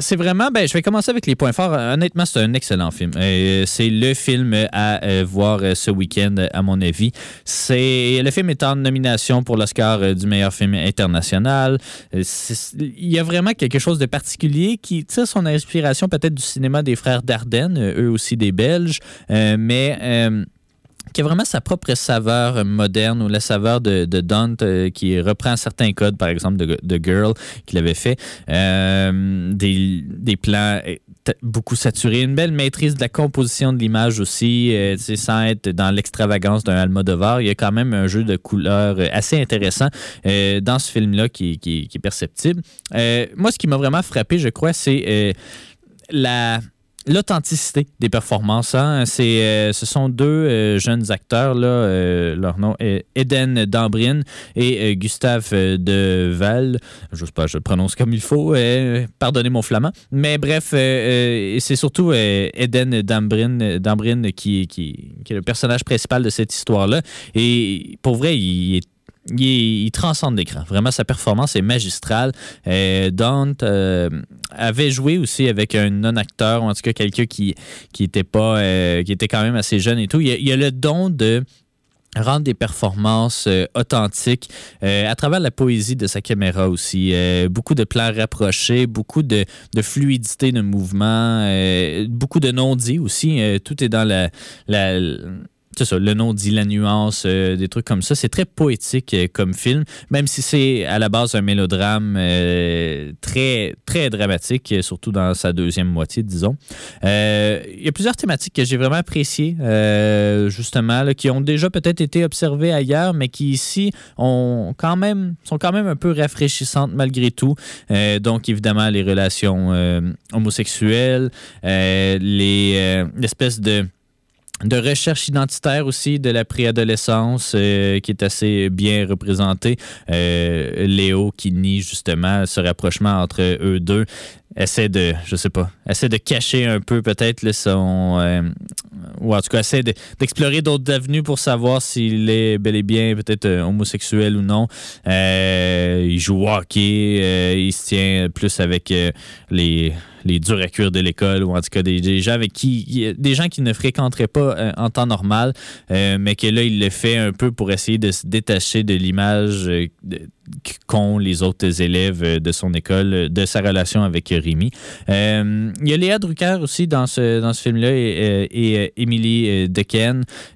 C'est vraiment, ben, je vais commencer avec les points forts. Honnêtement, c'est un excellent film. Euh, c'est le film à euh, voir euh, ce week-end, à mon avis. C'est le film est en nomination pour l'Oscar du meilleur film international. Il y a vraiment quelque chose de particulier qui tire son inspiration peut-être du cinéma des frères Dardenne, eux aussi des Belges, mais qui a vraiment sa propre saveur moderne ou la saveur de, de Dante euh, qui reprend certains codes, par exemple, de, de Girl qu'il avait fait. Euh, des, des plans euh, beaucoup saturés, une belle maîtrise de la composition de l'image aussi, sans être dans l'extravagance d'un Almodovar. Il y a quand même un jeu de couleurs assez intéressant dans ce film-là qui, qui- qui est perceptible. Moi, ce qui m'a vraiment frappé, je crois, c'est la l'authenticité des performances. hein. C'est, euh, ce sont deux euh, jeunes acteurs, euh, leur nom est Eden Dambrin et Gustave Deval. Je sais pas, je le prononce comme il faut. pardonnez mon flamand. Mais bref, c'est surtout Eden Dambrin, Dambrin qui, qui, qui est le personnage principal de cette histoire-là. Et pour vrai, il est il, transcende l'écran. Vraiment, sa performance est magistrale. Euh, Dante euh, avait joué aussi avec un non-acteur, ou en tout cas quelqu'un qui qui était pas, euh, qui était quand même assez jeune et tout. Il il a le don de rendre des performances authentiques à travers la poésie de sa caméra aussi. Beaucoup de plans rapprochés, beaucoup de, fluidité de mouvement, beaucoup de non-dits aussi. Tout est dans la c'est ça, le nom dit la nuance, euh, des trucs comme ça. C'est très poétique euh, comme film, même si c'est à la base un mélodrame euh, très, très dramatique, surtout dans sa deuxième moitié, disons. Il y a plusieurs thématiques que j'ai vraiment appréciées, justement, qui ont déjà peut-être été observées ailleurs, mais qui ici ont quand même, sont quand même un peu rafraîchissantes malgré tout. Donc, évidemment, les relations homosexuelles, les l'espèce de de recherche identitaire aussi de la préadolescence euh, qui est assez bien représentée. Euh, Léo qui nie justement ce rapprochement entre eux deux essaie de, je sais pas, essaie de cacher un peu peut-être son, euh, ou en tout cas essaie de- d'explorer d'autres avenues pour savoir s'il est bel et bien peut-être euh, homosexuel ou non. Euh, il joue au hockey, il se tient plus avec les les durs à cuire de l'école ou en tout cas des, des gens avec qui des gens qui ne fréquenteraient pas en temps normal mais que là il le fait un peu pour essayer de se détacher de l'image qu'ont les autres élèves euh, de son école de sa relation avec Rémi. Euh, il y a Léa Drucker aussi dans ce dans ce film là et, euh, et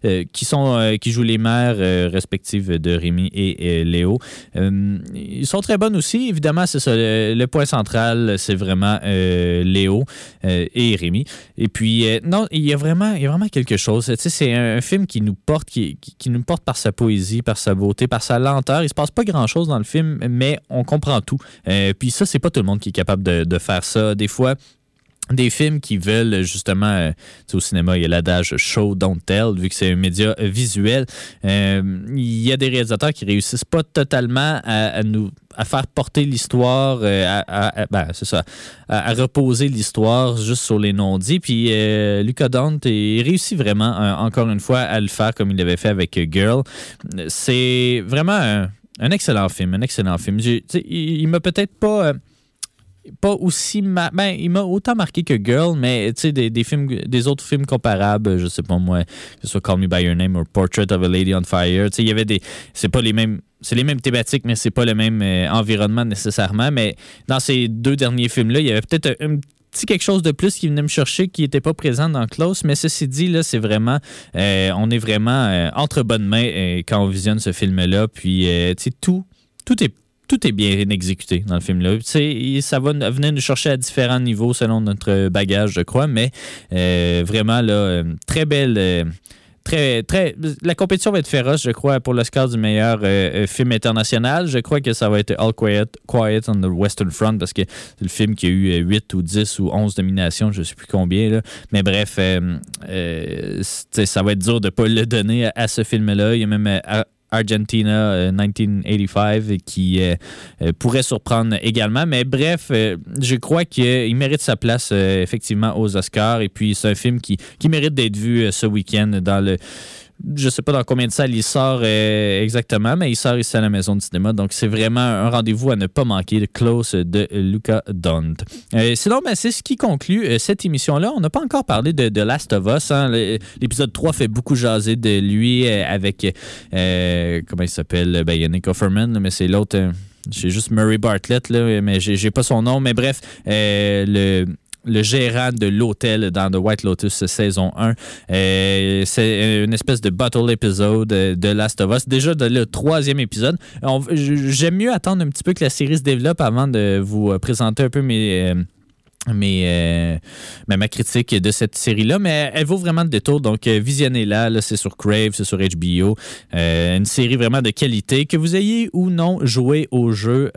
euh, qui sont qui jouent les mères respectives de Rémi et Léo. Ils sont très bonnes aussi. Évidemment, c'est ça. Le, point central, c'est vraiment Léo et Rémi. Et puis, non, il y a vraiment, il y a vraiment quelque chose. Tu sais, c'est un, film qui nous porte, qui, qui- qui nous porte par sa poésie, par sa beauté, par sa lenteur. Il se passe pas grand-chose dans le film, mais on comprend tout. Euh, puis ça, c'est pas tout le monde qui est capable de, faire ça. Des fois, des films qui veulent justement, euh, au cinéma, il y a l'adage show, don't tell, vu que c'est un média visuel. Euh, il y a des réalisateurs qui réussissent pas totalement à, nous à faire porter l'histoire, euh, à, ben, c'est ça, à, reposer l'histoire juste sur les non-dits. Puis euh, Luca Dante réussit vraiment, encore une fois, à le faire comme il l'avait fait avec Girl. C'est vraiment un, un excellent film, un excellent film. Il, il m'a peut-être pas... euh, pas aussi ma- ben il m'a autant marqué que Girl mais des, des films des autres films comparables je sais pas moi que ce soit Call Me by Your Name ou Portrait of a Lady on Fire tu sais il y avait des c'est pas les mêmes c'est les mêmes thématiques mais c'est pas le même euh, environnement nécessairement mais dans ces deux derniers films là il y avait peut-être un, un petit quelque chose de plus qui venait me chercher qui n'était pas présent dans Close mais ceci dit là c'est vraiment euh, on est vraiment euh, entre bonnes mains euh, quand on visionne ce film là puis tu sais tout tout est tout est bien exécuté dans le film-là. Ça va venir nous chercher à différents niveaux selon notre bagage, je crois, mais vraiment, là, très belle. Très, très, la compétition va être féroce, je crois, pour l'Oscar du meilleur euh, euh, film international. Je crois que ça va être All Quiet, Quiet on the Western Front parce que c'est le film qui a eu euh, 8 ou 10 ou 11 nominations, je ne sais plus combien. Là. Mais bref, euh, euh, ça va être dur de ne pas le donner à, ce film-là. Il y a même euh, Argentina euh, 1985 qui euh, euh, pourrait surprendre également. Mais bref, euh, je crois qu'il mérite sa place euh, effectivement aux Oscars. Et puis c'est un film qui, qui mérite d'être vu euh, ce week-end dans le. Je sais pas dans combien de salles il sort euh, exactement, mais il sort ici à la maison de cinéma. Donc, c'est vraiment un rendez-vous à ne pas manquer, le Close de Luca Dont. Euh, sinon, ben, c'est ce qui conclut euh, cette émission-là. On n'a pas encore parlé de, de Last of Us. hein. L'épisode 3 fait beaucoup jaser de lui euh, avec, comment il s'appelle? Ben, il y a Nick Offerman, mais c'est l'autre... j'ai juste Murray Bartlett, là, mais j'ai pas son nom. Mais bref, le le gérant de l'hôtel dans The White Lotus saison 1. Euh, c'est une espèce de battle épisode euh, de Last of Us. Déjà, de le troisième épisode. J'aime mieux attendre un petit peu que la série se développe avant de vous euh, présenter un peu mes... euh, ben, ma critique de cette série-là, mais elle vaut vraiment le détour. Donc, euh, visionnez-la. Là, c'est sur Crave, c'est sur HBO. Euh, une série vraiment de qualité. Que vous ayez ou non joué au jeu,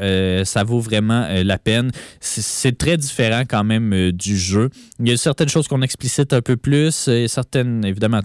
ça vaut vraiment la peine. C'est- très différent quand même du jeu. Il y a certaines choses qu'on explicite un peu plus. Certaines, évidemment,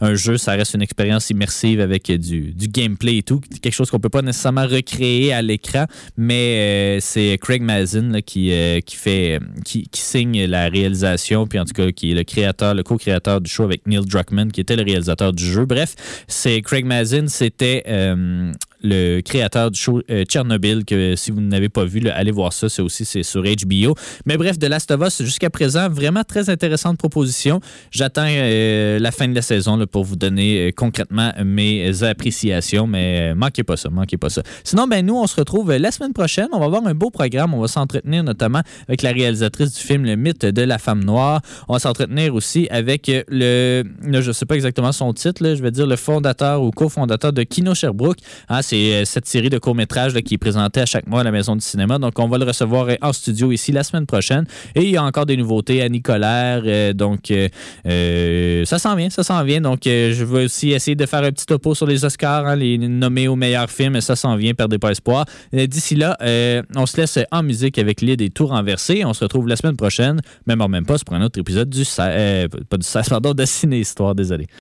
un, jeu, ça reste une expérience immersive avec du, du gameplay et tout. Quelque chose qu'on peut pas nécessairement recréer à l'écran, mais c'est Craig Mazin qui, qui fait qui, signe la réalisation, puis en tout cas qui est le créateur, le co-créateur du show avec Neil Druckmann, qui était le réalisateur du jeu. Bref, c'est Craig Mazin, c'était euh, le créateur du show euh, Tchernobyl, que si vous n'avez pas vu, allez voir ça, c'est aussi sur HBO. Mais bref, The Last of Us, jusqu'à présent, vraiment très intéressante proposition. J'attends euh, la fin de la saison là, pour vous donner euh, concrètement mes appréciations, mais manquez pas ça, manquez pas ça. Sinon, ben nous, on se retrouve la semaine prochaine. On va avoir un beau programme. On va s'entretenir notamment avec la réalisatrice du film Le mythe de la femme noire. On va s'entretenir aussi avec le, je sais pas exactement son titre, je vais dire le fondateur ou cofondateur de Kino Sherbrooke. Hein, c'est euh, cette série de courts-métrages qui est présentée à chaque mois à la Maison du cinéma. Donc, on va le recevoir euh, en studio ici la semaine prochaine. Et il y a encore des nouveautés à Nicolaire. euh, donc, ça s'en vient, ça s'en vient. Donc, je vais aussi essayer de faire un petit topo sur les Oscars, hein, les nommer aux meilleurs films. Ça s'en vient, perdez pas espoir. D'ici là, on se laisse en musique avec l'île des tours renversés. On se retrouve la semaine prochaine, même en même pas, pour un autre épisode du, euh, pas du, pardon, de Ciné Histoire, désolé.